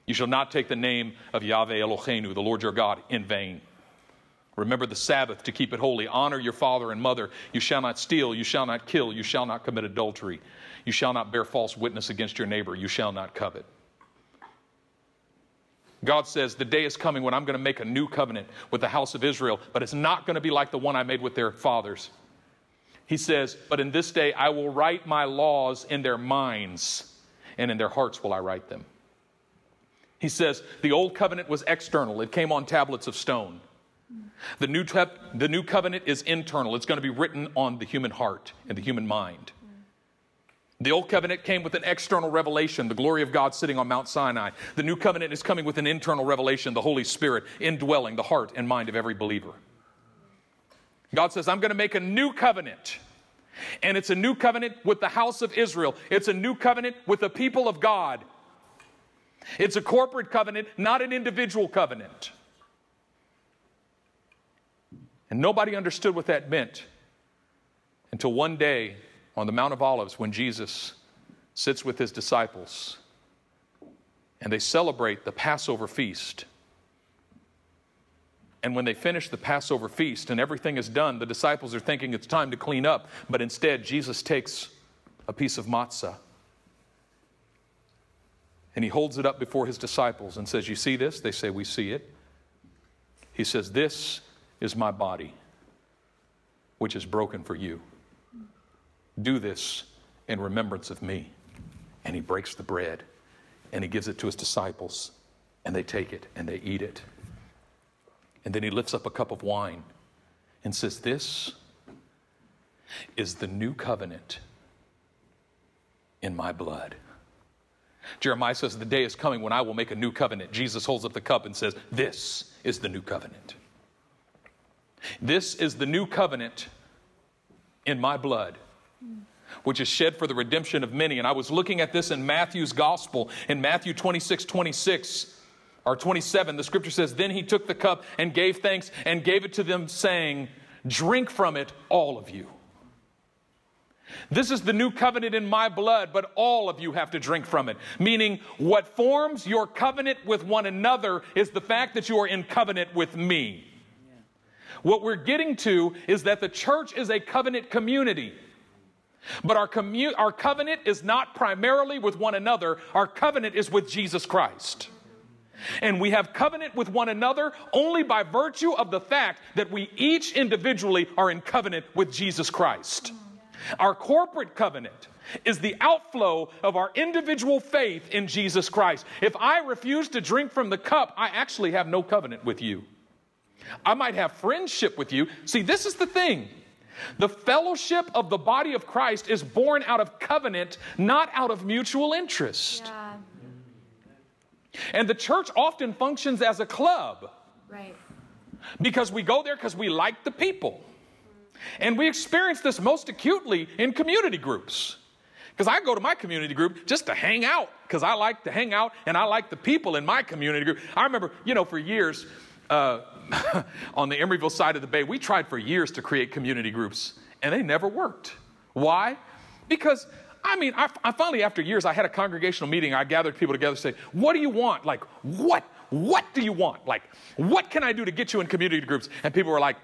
Speaker 1: You shall not take the name of Yahweh Eloheinu, the Lord your God, in vain. Remember the Sabbath to keep it holy. Honor your father and mother. You shall not steal. You shall not kill. You shall not commit adultery. You shall not bear false witness against your neighbor. You shall not covet. God says, The day is coming when I'm going to make a new covenant with the house of Israel, but it's not going to be like the one I made with their fathers. He says, But in this day I will write my laws in their minds, and in their hearts will I write them. He says, The old covenant was external, it came on tablets of stone. The new, te- the new covenant is internal, it's going to be written on the human heart and the human mind. The old covenant came with an external revelation, the glory of God sitting on Mount Sinai. The new covenant is coming with an internal revelation, the Holy Spirit indwelling the heart and mind of every believer. God says, I'm going to make a new covenant. And it's a new covenant with the house of Israel. It's a new covenant with the people of God. It's a corporate covenant, not an individual covenant. And nobody understood what that meant until one day on the Mount of Olives when Jesus sits with his disciples and they celebrate the Passover feast. And when they finish the Passover feast and everything is done, the disciples are thinking it's time to clean up, but instead, Jesus takes a piece of matzah and he holds it up before his disciples and says, You see this? They say, We see it. He says, This is my body, which is broken for you. Do this in remembrance of me. And he breaks the bread and he gives it to his disciples, and they take it and they eat it. And then he lifts up a cup of wine and says, This is the new covenant in my blood. Jeremiah says, The day is coming when I will make a new covenant. Jesus holds up the cup and says, This is the new covenant. This is the new covenant in my blood which is shed for the redemption of many. And I was looking at this in Matthew's gospel, in Matthew 26 26 or 27. The scripture says, Then he took the cup and gave thanks and gave it to them, saying, Drink from it, all of you. This is the new covenant in my blood, but all of you have to drink from it. Meaning, what forms your covenant with one another is the fact that you are in covenant with me. What we're getting to is that the church is a covenant community. But our, commu- our covenant is not primarily with one another, our covenant is with Jesus Christ. And we have covenant with one another only by virtue of the fact that we each individually are in covenant with Jesus Christ. Our corporate covenant is the outflow of our individual faith in Jesus Christ. If I refuse to drink from the cup, I actually have no covenant with you. I might have friendship with you. See, this is the thing. The fellowship of the body of Christ is born out of covenant, not out of mutual interest.
Speaker 4: Yeah.
Speaker 1: And the church often functions as a club
Speaker 4: Right.
Speaker 1: because we go there because we like the people. And we experience this most acutely in community groups. Because I go to my community group just to hang out, because I like to hang out and I like the people in my community group. I remember, you know, for years, uh, on the Emeryville side of the bay, we tried for years to create community groups, and they never worked. Why? Because I mean, I, I finally, after years, I had a congregational meeting. I gathered people together to say, What do you want? Like, what? What do you want? Like, what can I do to get you in community groups? And people were like,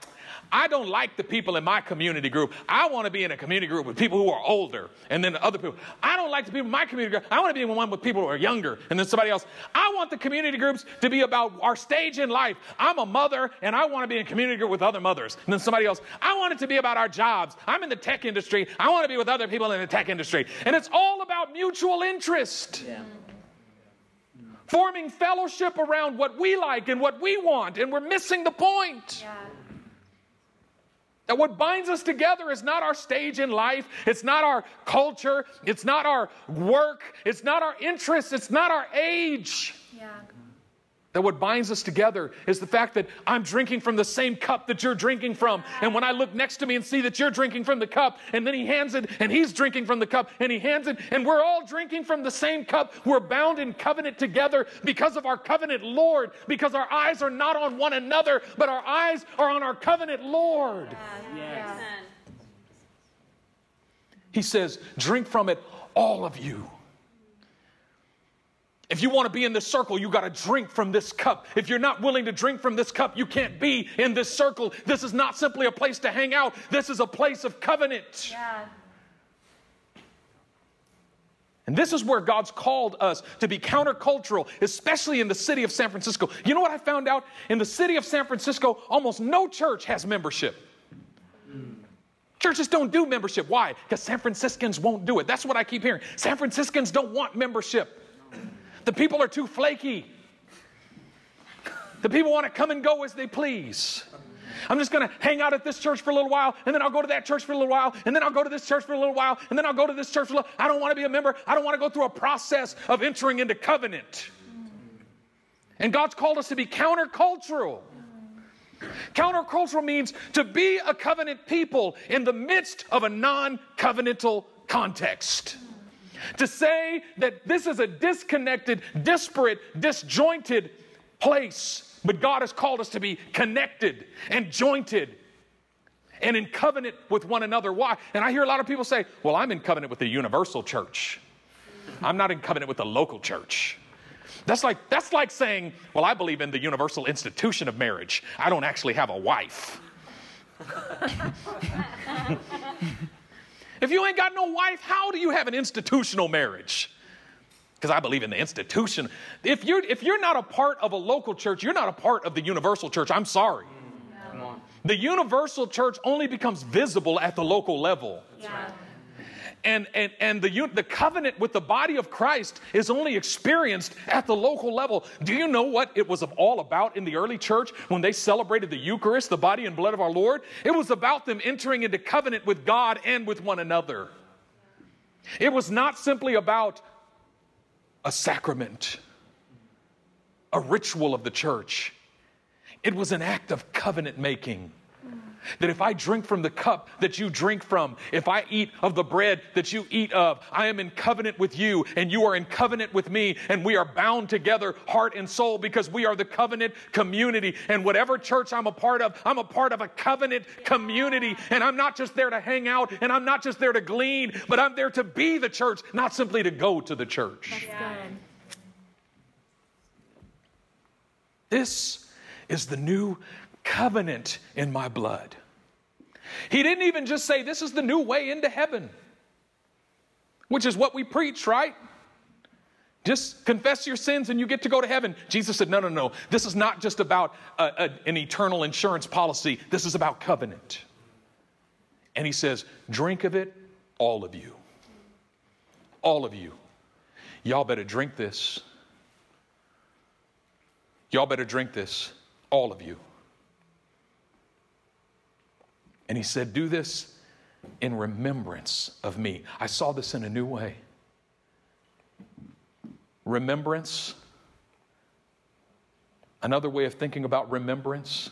Speaker 1: I don't like the people in my community group. I want to be in a community group with people who are older. And then other people. I don't like the people in my community group. I want to be in one with people who are younger. And then somebody else. I want the community groups to be about our stage in life. I'm a mother and I want to be in a community group with other mothers. And then somebody else. I want it to be about our jobs. I'm in the tech industry. I want to be with other people in the tech industry. And it's all about mutual interest.
Speaker 2: Yeah.
Speaker 1: Forming fellowship around what we like and what we want. And we're missing the point.
Speaker 4: Yeah.
Speaker 1: That what binds us together is not our stage in life, it's not our culture, it's not our work, it's not our interests, it's not our age.
Speaker 4: Yeah.
Speaker 1: That what binds us together is the fact that I'm drinking from the same cup that you're drinking from. And when I look next to me and see that you're drinking from the cup, and then he hands it, and he's drinking from the cup, and he hands it, and we're all drinking from the same cup, we're bound in covenant together because of our covenant Lord, because our eyes are not on one another, but our eyes are on our covenant Lord.
Speaker 4: Yeah.
Speaker 1: He says, Drink from it, all of you. If you want to be in this circle, you got to drink from this cup. If you're not willing to drink from this cup, you can't be in this circle. This is not simply a place to hang out, this is a place of covenant.
Speaker 4: Yeah.
Speaker 1: And this is where God's called us to be countercultural, especially in the city of San Francisco. You know what I found out? In the city of San Francisco, almost no church has membership. Hmm. Churches don't do membership. Why? Because San Franciscans won't do it. That's what I keep hearing. San Franciscans don't want membership. The people are too flaky. The people want to come and go as they please. I'm just going to hang out at this church for a little while, and then I'll go to that church for a little while, and then I'll go to this church for a little while, and then I'll go to this church for a little I don't want to be a member. I don't want to go through a process of entering into covenant. And God's called us to be countercultural. Countercultural means to be a covenant people in the midst of a non covenantal context. To say that this is a disconnected, disparate, disjointed place, but God has called us to be connected and jointed and in covenant with one another. Why? And I hear a lot of people say, well, I'm in covenant with the universal church, I'm not in covenant with the local church. That's like, that's like saying, well, I believe in the universal institution of marriage. I don't actually have a wife. if you ain't got no wife, how do you have an institutional marriage? Because I believe in the institution. If you're, if you're not a part of a local church, you're not a part of the universal church. I'm sorry.
Speaker 2: Come on.
Speaker 1: The universal church only becomes visible at the local level.
Speaker 4: Yeah.
Speaker 1: And, and, and the, the covenant with the body of Christ is only experienced at the local level. Do you know what it was all about in the early church when they celebrated the Eucharist, the body and blood of our Lord? It was about them entering into covenant with God and with one another. It was not simply about a sacrament, a ritual of the church. It was an act of covenant making. That if I drink from the cup that you drink from, if I eat of the bread that you eat of, I am in covenant with you and you are in covenant with me, and we are bound together, heart and soul, because we are the covenant community. And whatever church I'm a part of, I'm a part of a covenant community. And I'm not just there to hang out and I'm not just there to glean, but I'm there to be the church, not simply to go to the church.
Speaker 4: That's good.
Speaker 1: This is the new covenant in my blood. He didn't even just say, This is the new way into heaven, which is what we preach, right? Just confess your sins and you get to go to heaven. Jesus said, No, no, no. This is not just about a, a, an eternal insurance policy, this is about covenant. And he says, Drink of it, all of you. all of you, y'all better drink this. Y'all better drink this, all of you. And he said, Do this in remembrance of me. I saw this in a new way. Remembrance. Another way of thinking about remembrance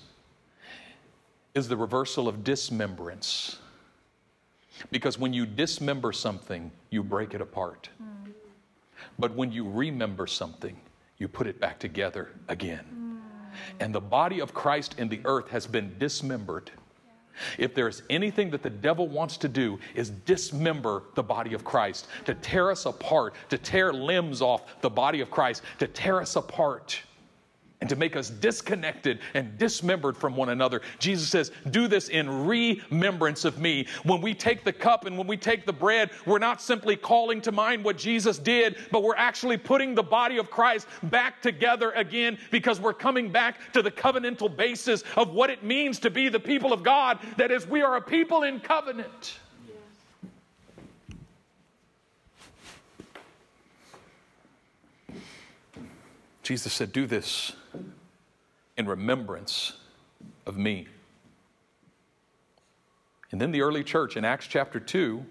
Speaker 1: is the reversal of dismembrance. Because when you dismember something, you break it apart. Mm. But when you remember something, you put it back together again. Mm. And the body of Christ in the earth has been dismembered. If there's anything that the devil wants to do is dismember the body of Christ, to tear us apart, to tear limbs off the body of Christ, to tear us apart and to make us disconnected and dismembered from one another. Jesus says, Do this in remembrance of me. When we take the cup and when we take the bread, we're not simply calling to mind what Jesus did, but we're actually putting the body of Christ back together again because we're coming back to the covenantal basis of what it means to be the people of God. That is, we are a people in covenant. Jesus said, Do this in remembrance of me. And then the early church in Acts chapter 2,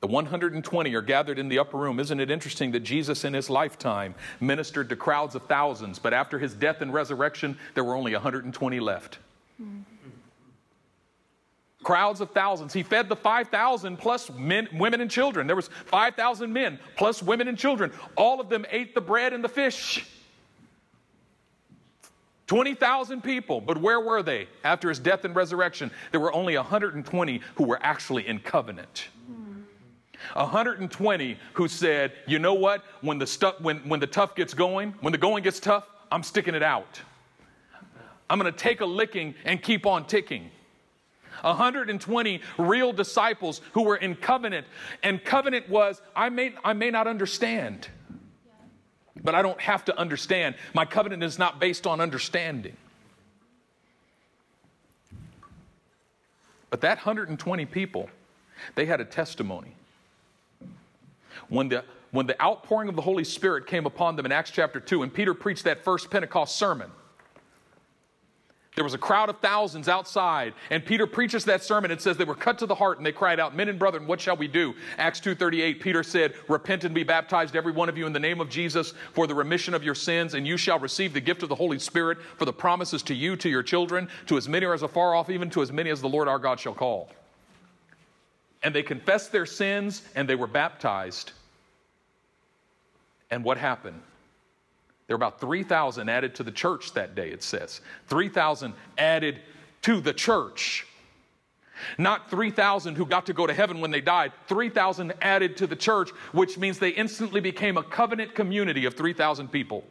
Speaker 1: the 120 are gathered in the upper room. Isn't it interesting that Jesus in his lifetime ministered to crowds of thousands, but after his death and resurrection, there were only 120 left? Mm-hmm. Crowds of thousands. He fed the 5,000 plus men, women and children. There was 5,000 men plus women and children. All of them ate the bread and the fish. 20,000 people, but where were they after his death and resurrection? There were only 120 who were actually in covenant. 120 who said, you know what, when the, stuff, when, when the tough gets going, when the going gets tough, I'm sticking it out. I'm going to take a licking and keep on ticking. 120 real disciples who were in covenant. And covenant was, I may, I may not understand, but I don't have to understand. My covenant is not based on understanding. But that 120 people, they had a testimony. When the, when the outpouring of the Holy Spirit came upon them in Acts chapter 2, and Peter preached that first Pentecost sermon, there was a crowd of thousands outside, and Peter preaches that sermon. It says they were cut to the heart, and they cried out, "Men and brethren, what shall we do?" Acts 2:38. Peter said, "Repent and be baptized, every one of you, in the name of Jesus, for the remission of your sins, and you shall receive the gift of the Holy Spirit. For the promises to you, to your children, to as many as are far off, even to as many as the Lord our God shall call." And they confessed their sins, and they were baptized. And what happened? There were about 3,000 added to the church that day, it says. 3,000 added to the church. Not 3,000 who got to go to heaven when they died, 3,000 added to the church, which means they instantly became a covenant community of 3,000 people.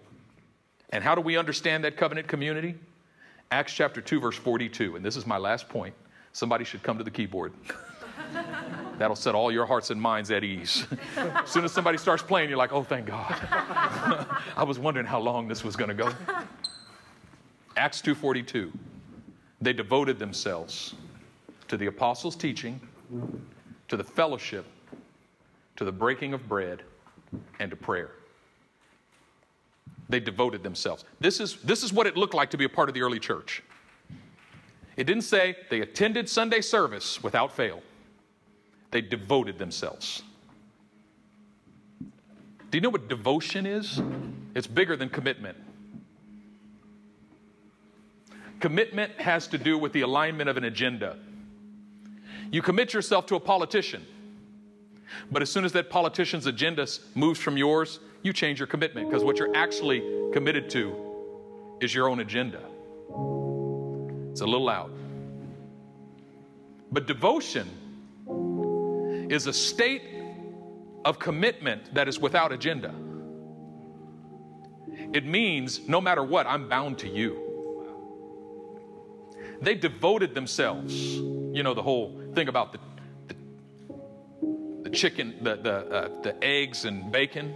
Speaker 1: And how do we understand that covenant community? Acts chapter 2, verse 42. And this is my last point. Somebody should come to the keyboard. That'll set all your hearts and minds at ease. as soon as somebody starts playing, you're like, oh, thank God. I was wondering how long this was going to go. Acts 2:42. They devoted themselves to the apostles' teaching, to the fellowship, to the breaking of bread, and to prayer. They devoted themselves. This is, this is what it looked like to be a part of the early church. It didn't say they attended Sunday service without fail. They devoted themselves. Do you know what devotion is? It's bigger than commitment. Commitment has to do with the alignment of an agenda. You commit yourself to a politician, but as soon as that politician's agenda moves from yours, you change your commitment because what you're actually committed to is your own agenda. It's a little loud. But devotion is a state of commitment that is without agenda. It means no matter what, I'm bound to you. They devoted themselves. You know, the whole thing about the, the, the chicken, the, the, uh, the eggs and bacon.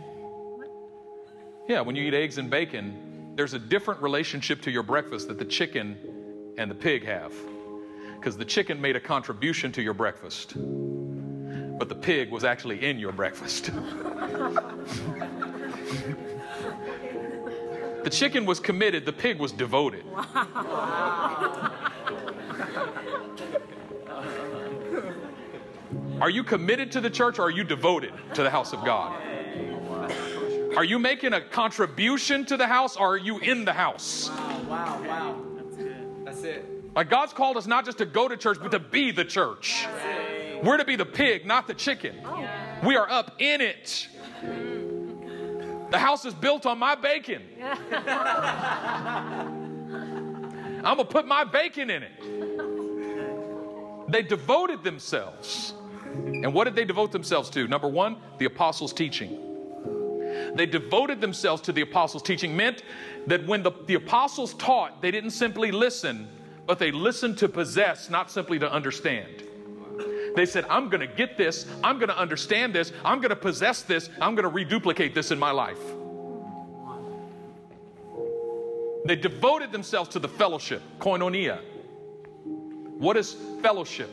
Speaker 1: Yeah, when you eat eggs and bacon, there's a different relationship to your breakfast that the chicken and the pig have. Because the chicken made a contribution to your breakfast but the pig was actually in your breakfast. the chicken was committed, the pig was devoted. Wow. Are you committed to the church or are you devoted to the house of God? Are you making a contribution to the house or are you in the house?
Speaker 2: Wow, wow. That's good.
Speaker 3: That's it.
Speaker 1: Like God's called us not just to go to church, but to be the church. We're to be the pig, not the chicken. We are up in it. The house is built on my bacon. I'm going to put my bacon in it. They devoted themselves. And what did they devote themselves to? Number one, the apostles' teaching. They devoted themselves to the apostles' teaching, meant that when the, the apostles taught, they didn't simply listen, but they listened to possess, not simply to understand. They said, I'm going to get this, I'm going to understand this, I'm going to possess this, I'm going to reduplicate this in my life. They devoted themselves to the fellowship, koinonia. What is fellowship?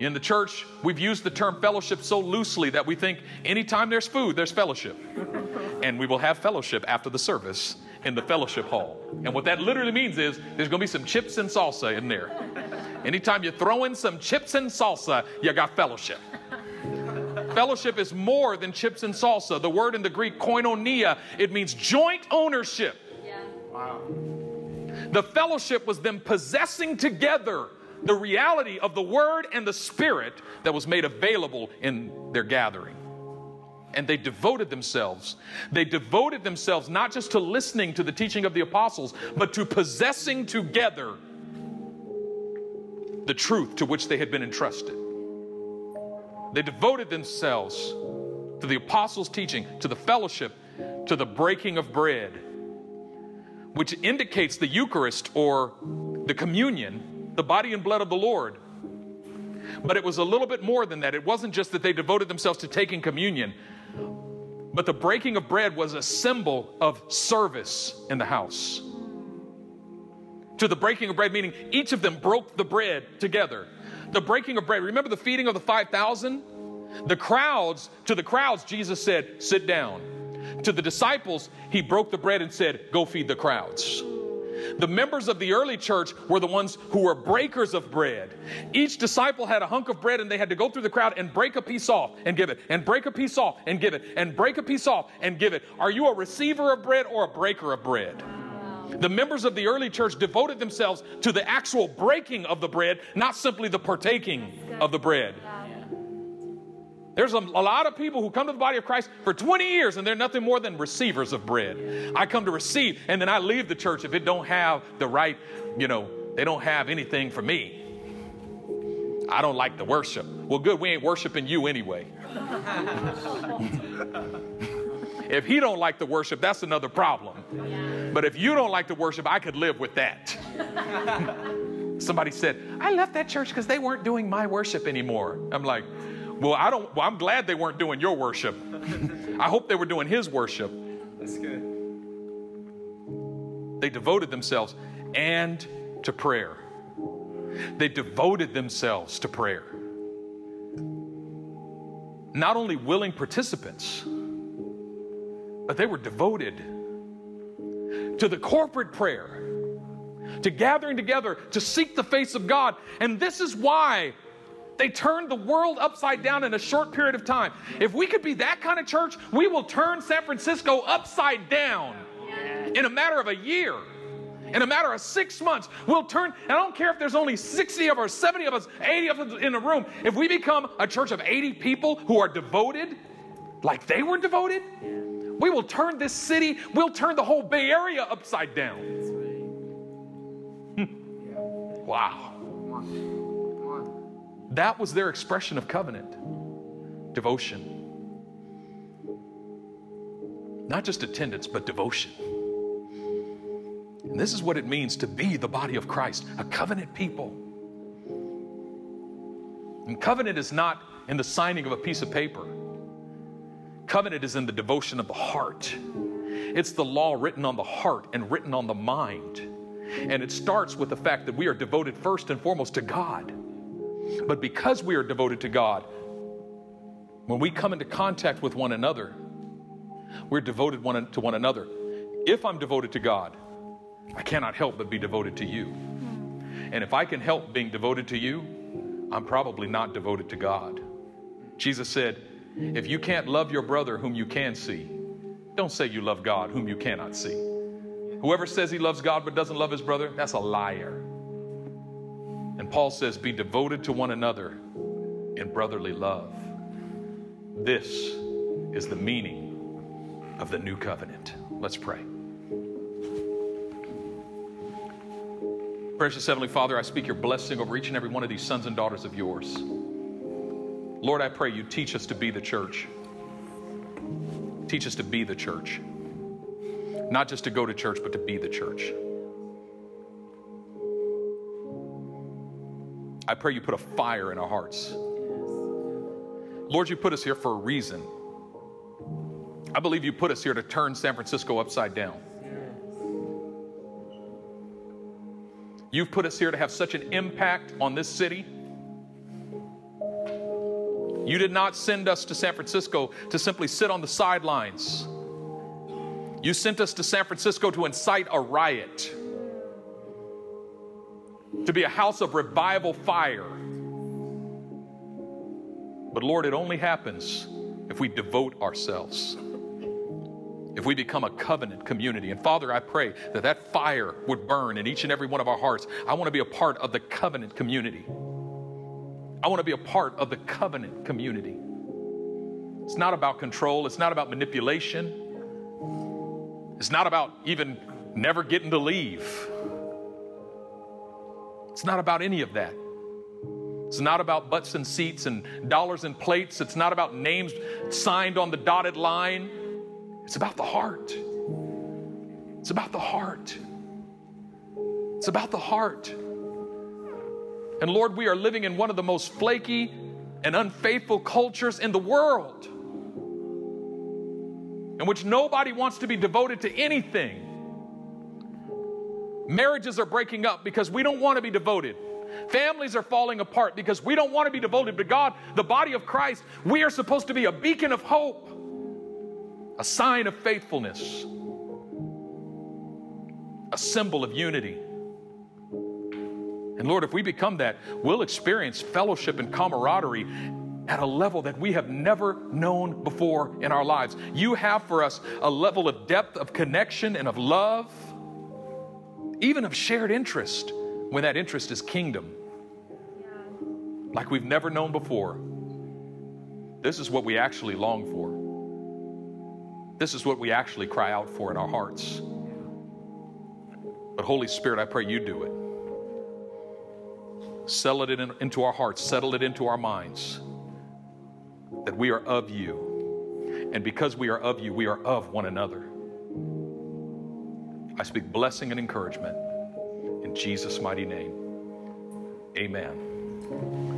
Speaker 1: In the church, we've used the term fellowship so loosely that we think anytime there's food, there's fellowship. and we will have fellowship after the service in the fellowship hall. And what that literally means is there's going to be some chips and salsa in there. Anytime you throw in some chips and salsa, you got fellowship. fellowship is more than chips and salsa. The word in the Greek, koinonia, it means joint ownership. Yeah.
Speaker 2: Wow.
Speaker 1: The fellowship was them possessing together the reality of the Word and the Spirit that was made available in their gathering. And they devoted themselves. They devoted themselves not just to listening to the teaching of the apostles, but to possessing together the truth to which they had been entrusted. They devoted themselves to the apostles' teaching, to the fellowship, to the breaking of bread, which indicates the Eucharist or the communion, the body and blood of the Lord. But it was a little bit more than that. It wasn't just that they devoted themselves to taking communion, but the breaking of bread was a symbol of service in the house. To the breaking of bread, meaning each of them broke the bread together. The breaking of bread, remember the feeding of the 5,000? The crowds, to the crowds, Jesus said, Sit down. To the disciples, he broke the bread and said, Go feed the crowds. The members of the early church were the ones who were breakers of bread. Each disciple had a hunk of bread and they had to go through the crowd and break a piece off and give it, and break a piece off and give it, and break a piece off and give it. Are you a receiver of bread or a breaker of bread? The members of the early church devoted themselves to the actual breaking of the bread, not simply the partaking of the bread. There's a, a, lot of people who come to the body of Christ for 20 years and they're nothing more than receivers of bread. I come to receive and then I leave the church if it don't have the right, you know, they don't have anything for me. I don't like the worship. Well, good, we ain't worshiping you anyway. if he don't like the worship, that's another problem. But if you don't like the worship, I could live with that. Somebody said, I left that church because they weren't doing my worship anymore. I'm like, well, I don't. Well, I'm glad they weren't doing your worship. I hope they were doing His worship.
Speaker 3: That's good.
Speaker 1: They devoted themselves and to prayer. They devoted themselves to prayer. Not only willing participants, but they were devoted to the corporate prayer, to gathering together to seek the face of God. And this is why they turned the world upside down in a short period of time. If we could be that kind of church, we will turn San Francisco upside down in a matter of a year. In a matter of six months, we'll turn, and I don't care if there's only 60 of us, 70 of us, 80 of us in a room. If we become a church of 80 people who are devoted, like they were devoted, we will turn this city, we'll turn the whole Bay Area upside down. wow. That was their expression of covenant devotion. Not just attendance, but devotion. And this is what it means to be the body of Christ, a covenant people. And covenant is not in the signing of a piece of paper, covenant is in the devotion of the heart. It's the law written on the heart and written on the mind. And it starts with the fact that we are devoted first and foremost to God. But because we are devoted to God, When we come into contact with one another, we're devoted one to one another. If I'm devoted to God, I cannot help but be devoted to you. And if I can help being devoted to you, I'm probably not devoted to God. Jesus said, If you can't love your brother whom you can see, don't say you love God whom you cannot see. Whoever says he loves God but doesn't love his brother, that's a liar. And Paul says, Be devoted to one another in brotherly love. This is the meaning of the new covenant. Let's pray. Precious Heavenly Father, I speak your blessing over each and every one of these sons and daughters of yours. Lord, I pray you teach us to be the church. Teach us to be the church. Not just to go to church, but to be the church. I pray you put a fire in our hearts. Lord, you put us here for a reason. I believe you put us here to turn San Francisco upside down. You've put us here to have such an impact on this city. You did not send us to San Francisco to simply sit on the sidelines. You sent us to San Francisco to incite a riot, to be a house of revival fire. But Lord, it only happens if we devote ourselves, if we become a covenant community. And Father, I pray that that fire would burn in each and every one of our hearts. I want to be a part of the covenant community. I want to be a part of the covenant community. It's not about control, it's not about manipulation, it's not about even never getting to leave. It's not about any of that. It's not about butts and seats and dollars and plates. It's not about names signed on the dotted line. It's about the heart. It's about the heart. It's about the heart. And Lord, we are living in one of the most flaky and unfaithful cultures in the world, in which nobody wants to be devoted to anything. Marriages are breaking up because we don't want to be devoted. Families are falling apart because we don't want to be devoted to God, the body of Christ. We are supposed to be a beacon of hope, a sign of faithfulness, a symbol of unity. And Lord, if we become that, we'll experience fellowship and camaraderie at a level that we have never known before in our lives. You have for us a level of depth of connection and of love, even of shared interest when that interest is kingdom, like we've never known before. This is what we actually long for. This is what we actually cry out for in our hearts. But, Holy Spirit, I pray you do it. Settle it in, into our hearts, settle it into our minds that we are of you. And because we are of you, we are of one another. I speak blessing and encouragement. In Jesus' mighty name, amen.